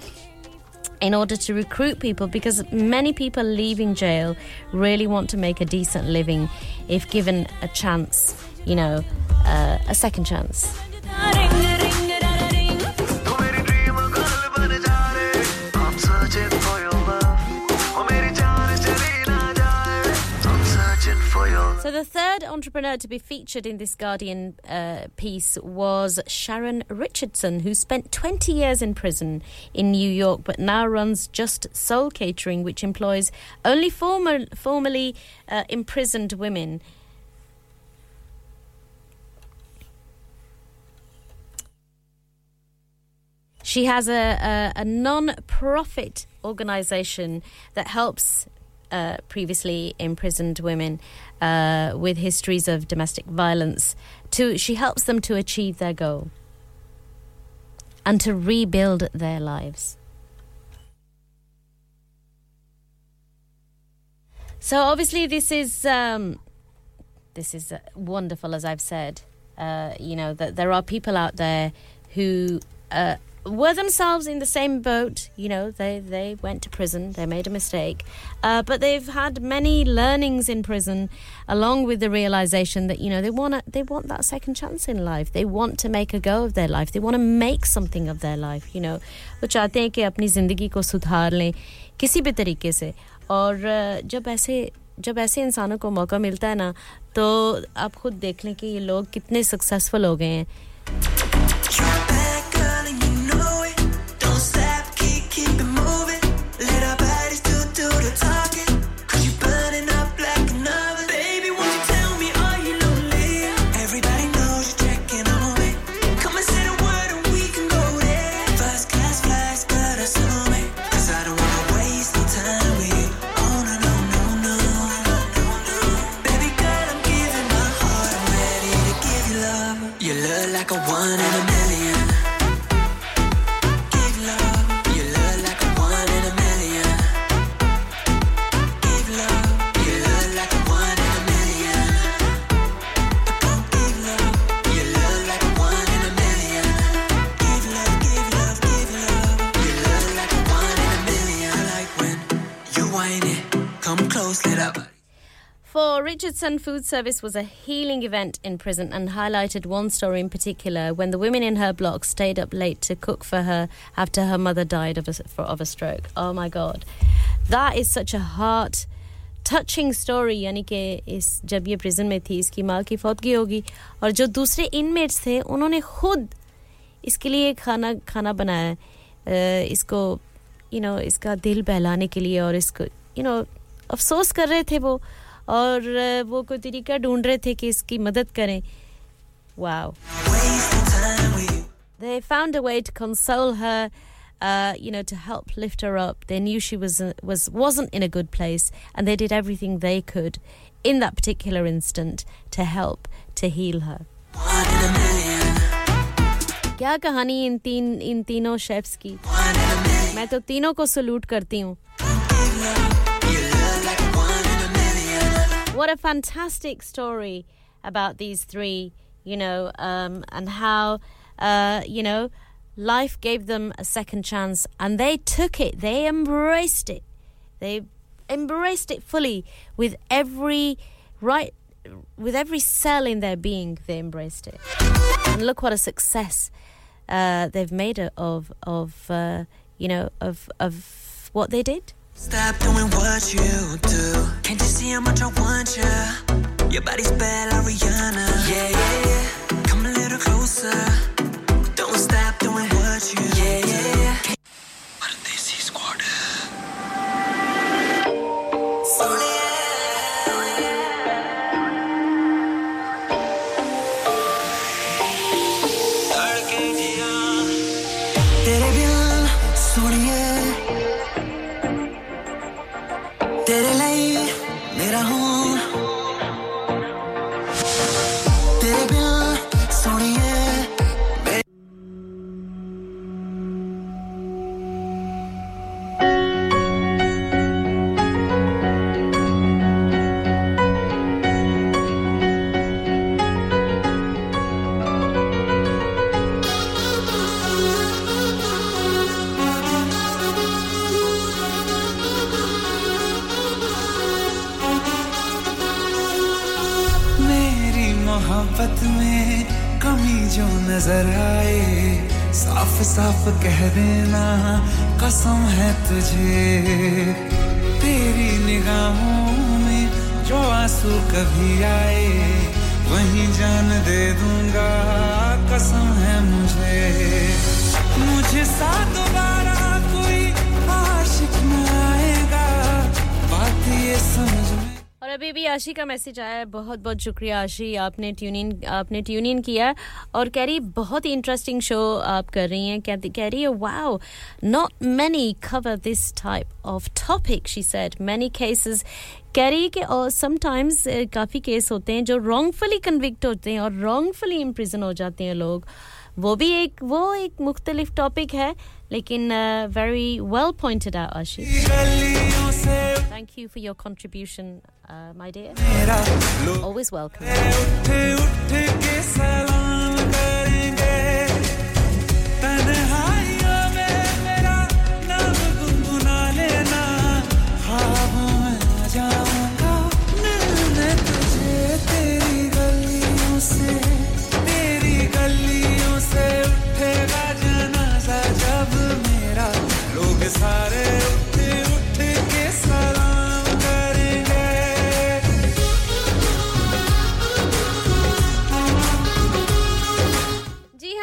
in order to recruit people because many people leaving jail really want to make a decent living if given a chance you know uh, a second chance So the third entrepreneur to be featured in this Guardian uh, piece was Sharon Richardson, who spent 20 years in prison in New York, but now runs Just Soul Catering, which employs only former, formerly uh, imprisoned women. She has a, a, a non profit organization that helps uh, previously imprisoned women uh, with histories of domestic violence. To, she helps them to achieve their goal and to rebuild their lives. So obviously, this is um, this is uh, wonderful, as I've said. Uh, you know that there are people out there who uh, were themselves in the same boat. You know, they they went to prison, they made a mistake, uh, but they've had many learnings in prison, along with the realization that you know they want they want that second chance in life. They want to make a go of their life. They want to make something of their life. You know, वो चाहते हैं कि अपनी जिंदगी को सुधार लें किसी भी तरीके से और अ, जब ऐसे जब ऐसे इंसानों को मौका मिलता है ना तो आप खुद देख लें कि ये लोग कितने सक्सेसफुल हो गए हैं For Richardson, food service was a healing event in prison and highlighted one story in particular when the women in her block stayed up late to cook for her after her mother died of a, for, of a stroke. Oh my God. That is such a heart touching story यानी कि इस जब ये prison में थी इसकी माँ की फौतगी होगी और जो दूसरे इनमेट्स थे उन्होंने खुद इसके लिए खाना खाना बनाया है, अ, इसको यू नो इसका दिल बहलाने के लिए और इसको यू नो अफसोस कर रहे थे वो और वो कोई तरीका ढूंढ रहे थे कि इसकी मदद करें wow they found a way to console her uh, you know to help lift her up they knew she was uh, was wasn't in a good place and they did everything they could in that particular instant to help to heal her क्या कहानी इन तीन इन तीनों chefs की मैं तो तीनों को salute करती हूँ What a fantastic story about these three, you know, um, and how, uh, you know, life gave them a second chance and they took it. They embraced it. They embraced it fully with every right, with every cell in their being. They embraced it, and look what a success uh, they've made of of uh, you know of of what they did. Stop doing what you do. Can't you see how much I want you? Your body's bad, like Rihanna. Yeah, yeah, yeah. Come a little closer. Don't stop doing what you yeah, yeah, yeah. जो नज़र आए, साफ़ साफ़ कह देना, कसम है तुझे। तेरी निगाहों में जो आँसू कभी आए, वहीं जान दे दूँगा, कसम है मुझे। मुझे सा दोबारा कोई आशिक न आएगा, बात ये समझ अभी भी आशी का मैसेज आया है। बहुत बहुत शुक्रिया आशी, आपने ट्यून इन आपने ट्यून इन किया और कह रही, बहुत ही इंटरेस्टिंग शो आप कर रही हैं। कहती कह रही है wow not many cover this type of topic she said many cases कह रही है कि, और समटाइम्स काफ़ी केस होते हैं जो रॉन्गफुली कन्विक्ट होते हैं और रॉन्गफुली इम्प्रिजन हो जाते हैं लोग। वो भी एक, वो एक मुख्तलिफ़ टॉपिक है, लेकिन very well pointed out Ashi. Thank you for your contribution, uh, my dear. Always welcome.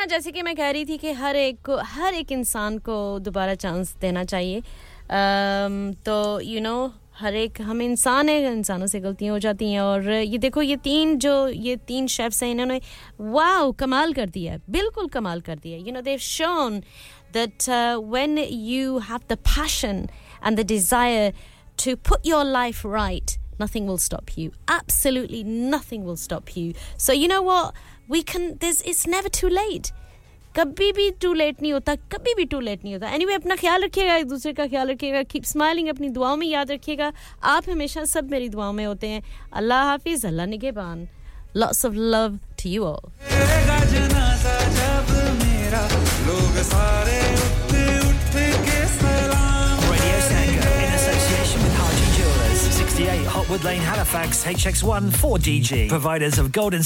जैसे कि मैं कह रही थी कि हर एक को हर एक इंसान को दोबारा चांस देना चाहिए तो यू you नो know, हर एक हम इंसान हैं इंसानों से गलतियाँ हो जाती हैं और ये देखो ये तीन जो ये तीन शेफ्स हैं इन्होंने वाओ कमाल कर दिया बिल्कुल कमाल कर दिया you know they've shown that when you have the passion and the desire to put your life right, nothing will stop you. Absolutely nothing will stop you. So you know what? We can. There's. It's never too late. कभी भी to late नहीं होता कभी भी to late नहीं होता। Anyway anyway, अपना ख्याल रखिएगा एक दूसरे का ख्याल रखिएगा कीप स्माइलिंग अपनी दुआओं में याद रखिएगा। आप हमेशा सब मेरी दुआओं में होते हैं। अल्लाह हाफिज अल्लाह निगेबान। Lots of love to you all तेरा जनाजा जब मेरा लोग सारे उठ उठ के सलाम Radio Sangha in association with Harji Jewelers, 68 Hotwood Lane, Halifax, HX1 4DG. Providers of gold and